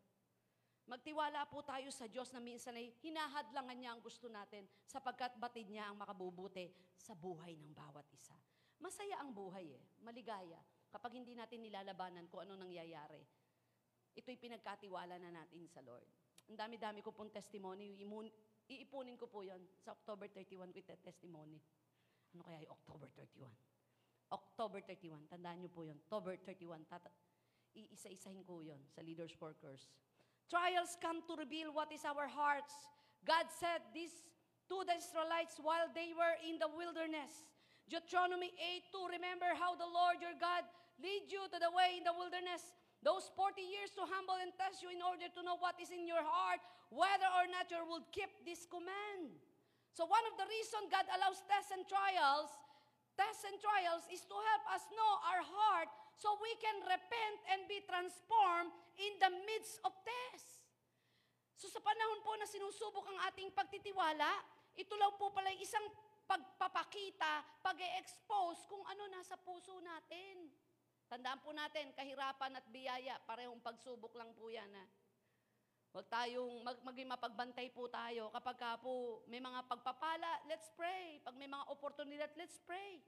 S2: Magtiwala po tayo sa Diyos na minsan ay hinahadlangan niya ang gusto natin sapagkat batid niya ang makabubuti sa buhay ng bawat isa. Masaya ang buhay eh, maligaya kapag hindi natin nilalabanan kung ano nangyayari. Ito'y pinagkatiwala na natin sa Lord. Ang dami-dami ko pong testimony, iipunin ko po yon sa October 31 with the testimony. Ano kaya yung October 31? October 31, tandaan niyo po yon. October 31, tata- iisa-isahin ko yon sa leaders workers. Trials come to reveal what is our hearts. God said this to the Israelites while they were in the wilderness. Deuteronomy 8 2, remember how the Lord your God lead you to the way in the wilderness. Those 40 years to humble and test you in order to know what is in your heart, whether or not you will keep this command. So one of the reasons God allows tests and trials, tests and trials is to help us know our heart so we can repent and be transformed in the midst of tests. So sa panahon po na sinusubok ang ating pagtitiwala, ito lang po pala isang pagpapakita, pag-expose kung ano nasa puso natin. Tandaan po natin, kahirapan at biyaya, parehong pagsubok lang po yan. Ha? Huwag tayong, mag, maging mapagbantay po tayo. Kapag ka po may mga pagpapala, let's pray. Pag may mga oportunidad, let's pray.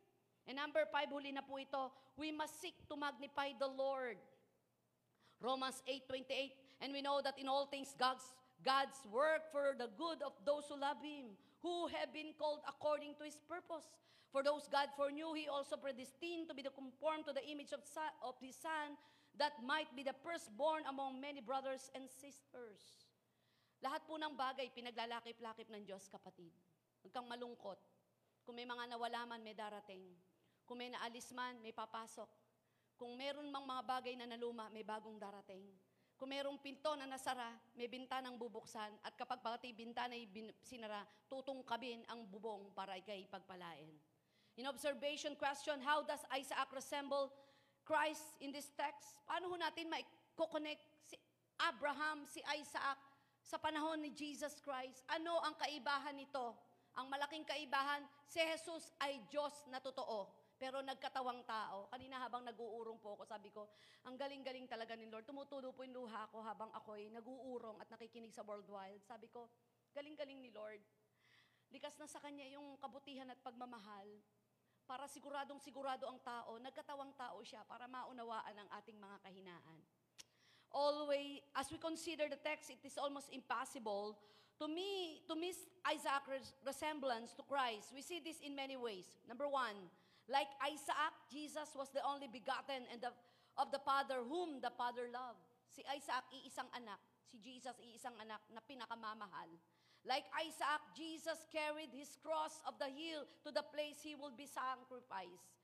S2: And number five, huli na po ito, we must seek to magnify the Lord. Romans 8:28, and we know that in all things God's God's work for the good of those who love Him, who have been called according to His purpose. For those God foreknew, He also predestined to be the conformed to the image of, of His Son, that might be the firstborn among many brothers and sisters. Lahat po ng bagay, pinaglalakip-lakip ng Diyos, kapatid. Huwag kang malungkot. Kung may mga nawala man, may darating. Kung may naalis man, may papasok. Kung meron mang mga bagay na naluma, may bagong darating. Kung merong pinto na nasara, may bintanang bubuksan. At kapag pati bintana ay sinara, tutungkabin ang bubong para ikay pagpalain. In observation question, how does Isaac resemble Christ in this text? Paano ho natin ma-connect si Abraham, si Isaac, sa panahon ni Jesus Christ? Ano ang kaibahan nito? Ang malaking kaibahan, si Jesus ay Diyos na totoo pero nagkatawang tao. Kanina habang nag-uurong po ako, sabi ko, ang galing-galing talaga ni Lord. Tumutulo po yung luha ko habang ako'y nag-uurong at nakikinig sa worldwide. Sabi ko, galing-galing ni Lord. Likas na sa Kanya yung kabutihan at pagmamahal. Para siguradong sigurado ang tao, nagkatawang tao siya para maunawaan ang ating mga kahinaan. Always, as we consider the text, it is almost impossible to me to miss Isaac's resemblance to Christ. We see this in many ways. Number one, like Isaac, Jesus was the only begotten and the, of the Father whom the Father loved. Si Isaac, iisang anak. Si Jesus, iisang anak na pinakamamahal. Like Isaac, Jesus carried his cross of the hill to the place he will be sacrificed.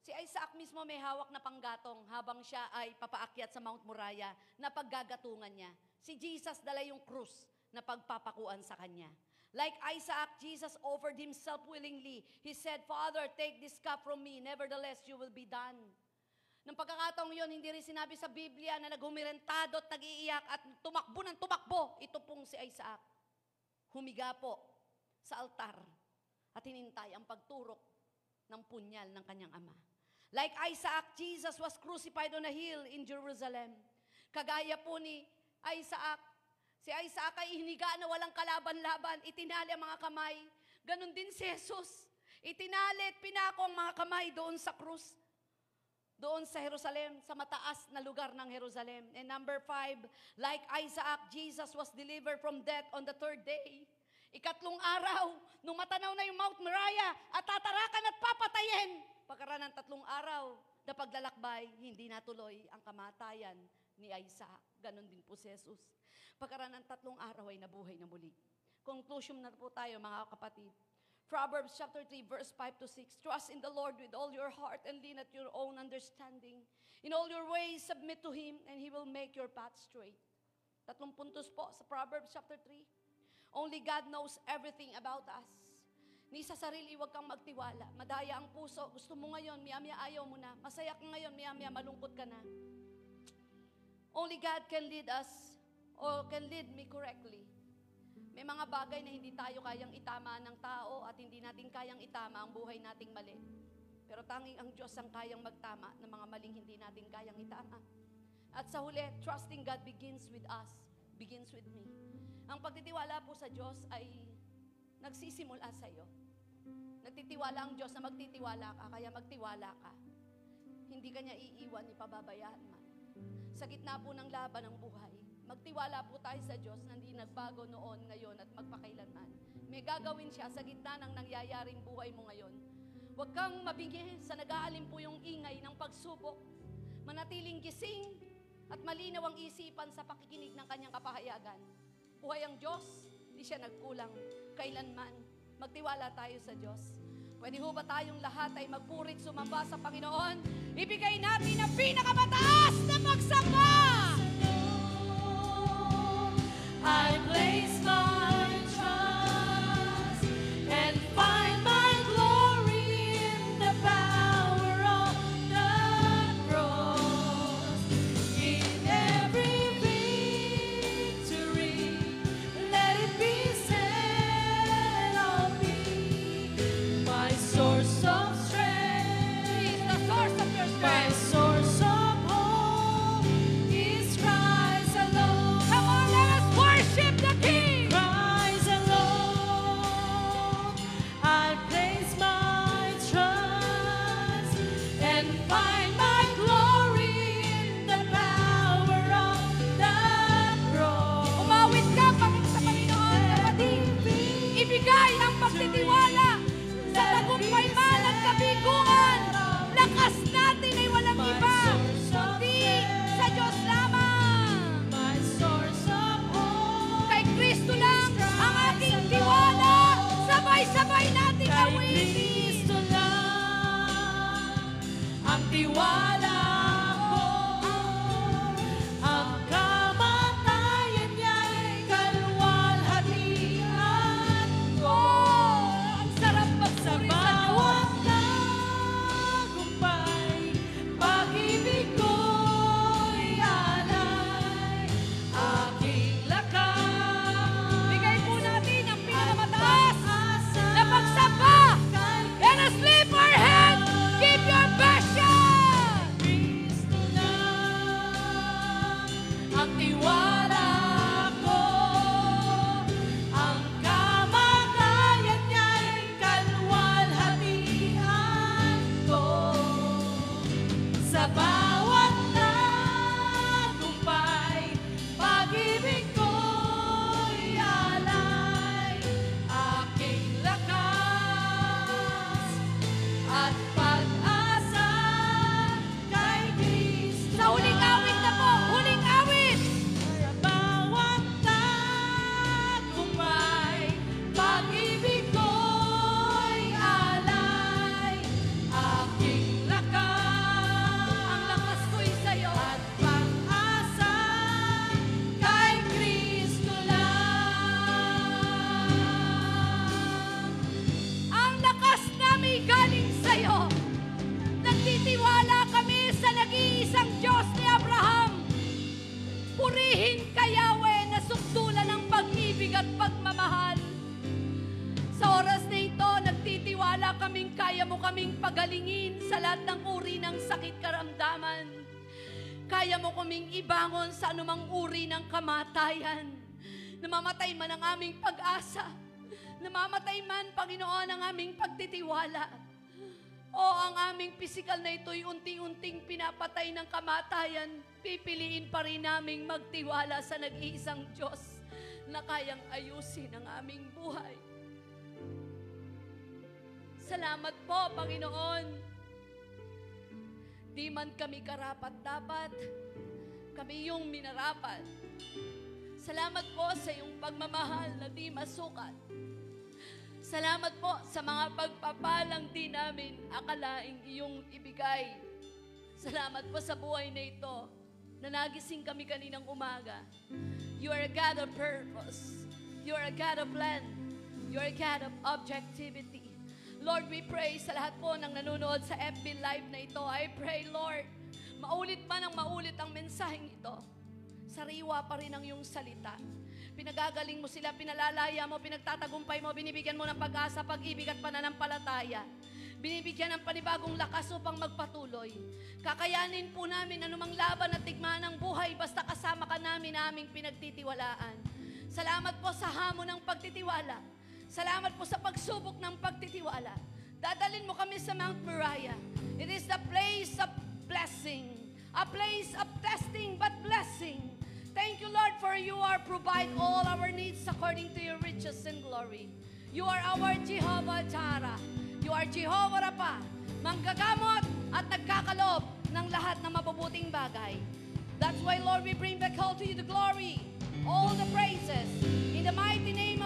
S2: Si Isaac mismo may hawak na panggatong habang siya ay papaakyat sa Mount Moriah na paggagatungan niya. Si Jesus dala yung krus na pagpapakuan sa kanya. Like Isaac, Jesus offered himself willingly. He said, Father, take this cup from me, nevertheless you will be done. Nung pagkakataong yon, hindi rin sinabi sa Biblia na naghumirentado at nag-iiyak at tumakbo ng tumakbo. Ito pong si Isaac. Humiga po sa altar at hinintay ang pagturok ng punyal ng kanyang ama. Like Isaac, Jesus was crucified on a hill in Jerusalem. Kagaya po ni Isaac, si Isaac ay hiniga na walang kalaban-laban, itinali ang mga kamay. Ganon din si Jesus. Itinali at pinako ang mga kamay doon sa krus. Doon sa Jerusalem, sa mataas na lugar ng Jerusalem. And number five, like Isaac, Jesus was delivered from death on the third day. Ikatlong araw, nung matanaw na yung Mount Moriah at tatarakan at papatayin, Pagkaraan ng tatlong araw na paglalakbay, hindi natuloy ang kamatayan ni Isaac. Ganon din po si Jesus. Pagkaraan ng tatlong araw ay nabuhay na muli. Conclusion na po tayo mga kapatid. Proverbs chapter 3 verse 5 to 6. Trust in the Lord with all your heart and lean at your own understanding. In all your ways submit to Him and He will make your path straight. Tatlong puntos po sa Proverbs chapter 3. Only God knows everything about us. Ni sa sarili, huwag kang magtiwala. Madaya ang puso. Gusto mo ngayon, maya-maya ayaw mo na. Masaya ka ngayon, maya-maya malungkot ka na. Only God can lead us or can lead me correctly. May mga bagay na hindi tayo kayang itama ng tao at hindi natin kayang itama ang buhay nating mali. Pero tanging ang Diyos ang kayang magtama ng mga maling hindi natin kayang itama. At sa huli, trusting God begins with us, begins with me. Ang pagtitiwala po sa Diyos ay nagsisimula sa iyo. Nagtitiwala ang Diyos na magtitiwala ka, kaya magtiwala ka. Hindi ka niya iiwan ni pababayaan man. Sa gitna po ng laban ng buhay, magtiwala po tayo sa Diyos na hindi nagbago noon, ngayon at magpakailanman. May gagawin siya sa gitna ng nangyayaring buhay mo ngayon. Huwag kang mabingi sa nag-aalim po yung ingay ng pagsubok. Manatiling gising at malinaw ang isipan sa pakikinig ng kanyang kapahayagan. Buhay ang Diyos, hindi siya nagkulang kailanman. Magtiwala tayo sa Diyos. Pwede ho ba tayong lahat ay magpurit sumamba sa Panginoon? Ibigay natin ang pinakamataas na pagsamba!
S1: I place my
S2: Namamatay man ang aming pag-asa. Namamatay man, Panginoon, ang aming pagtitiwala. O ang aming pisikal na ito'y unti-unting pinapatay ng kamatayan, pipiliin pa rin naming magtiwala sa nag-iisang Diyos na kayang ayusin ang aming buhay. Salamat po, Panginoon. Di man kami karapat dapat, kami yung minarapat. Salamat po sa iyong pagmamahal na di masukat. Salamat po sa mga pagpapalang di namin akalaing iyong ibigay. Salamat po sa buhay na ito na nagising kami kaninang umaga. You are a God of purpose. You are a God of plan. You are a God of objectivity. Lord, we pray sa lahat po ng nanonood sa FB Live na ito. I pray, Lord, maulit pa ng maulit ang mensaheng ito. Sariwa pa rin ang iyong salita. Pinagagaling mo sila, pinalalaya mo, pinagtatagumpay mo, binibigyan mo ng pag-asa, pag-ibig at pananampalataya. Binibigyan ng panibagong lakas upang magpatuloy. Kakayanin po namin anumang laban at tigmaan ng buhay basta kasama ka namin aming pinagtitiwalaan. Salamat po sa hamon ng pagtitiwala. Salamat po sa pagsubok ng pagtitiwala. Dadalin mo kami sa Mount Moriah. It is the place of blessing. A place of testing but blessing. Thank you, Lord, for you are provide all our needs according to your riches and glory. You are our Jehovah Jireh. You are Jehovah Rapha, manggagamot at nagkakalob ng lahat ng mabubuting bagay. That's why, Lord, we bring back all to you the glory, all the praises. In the mighty name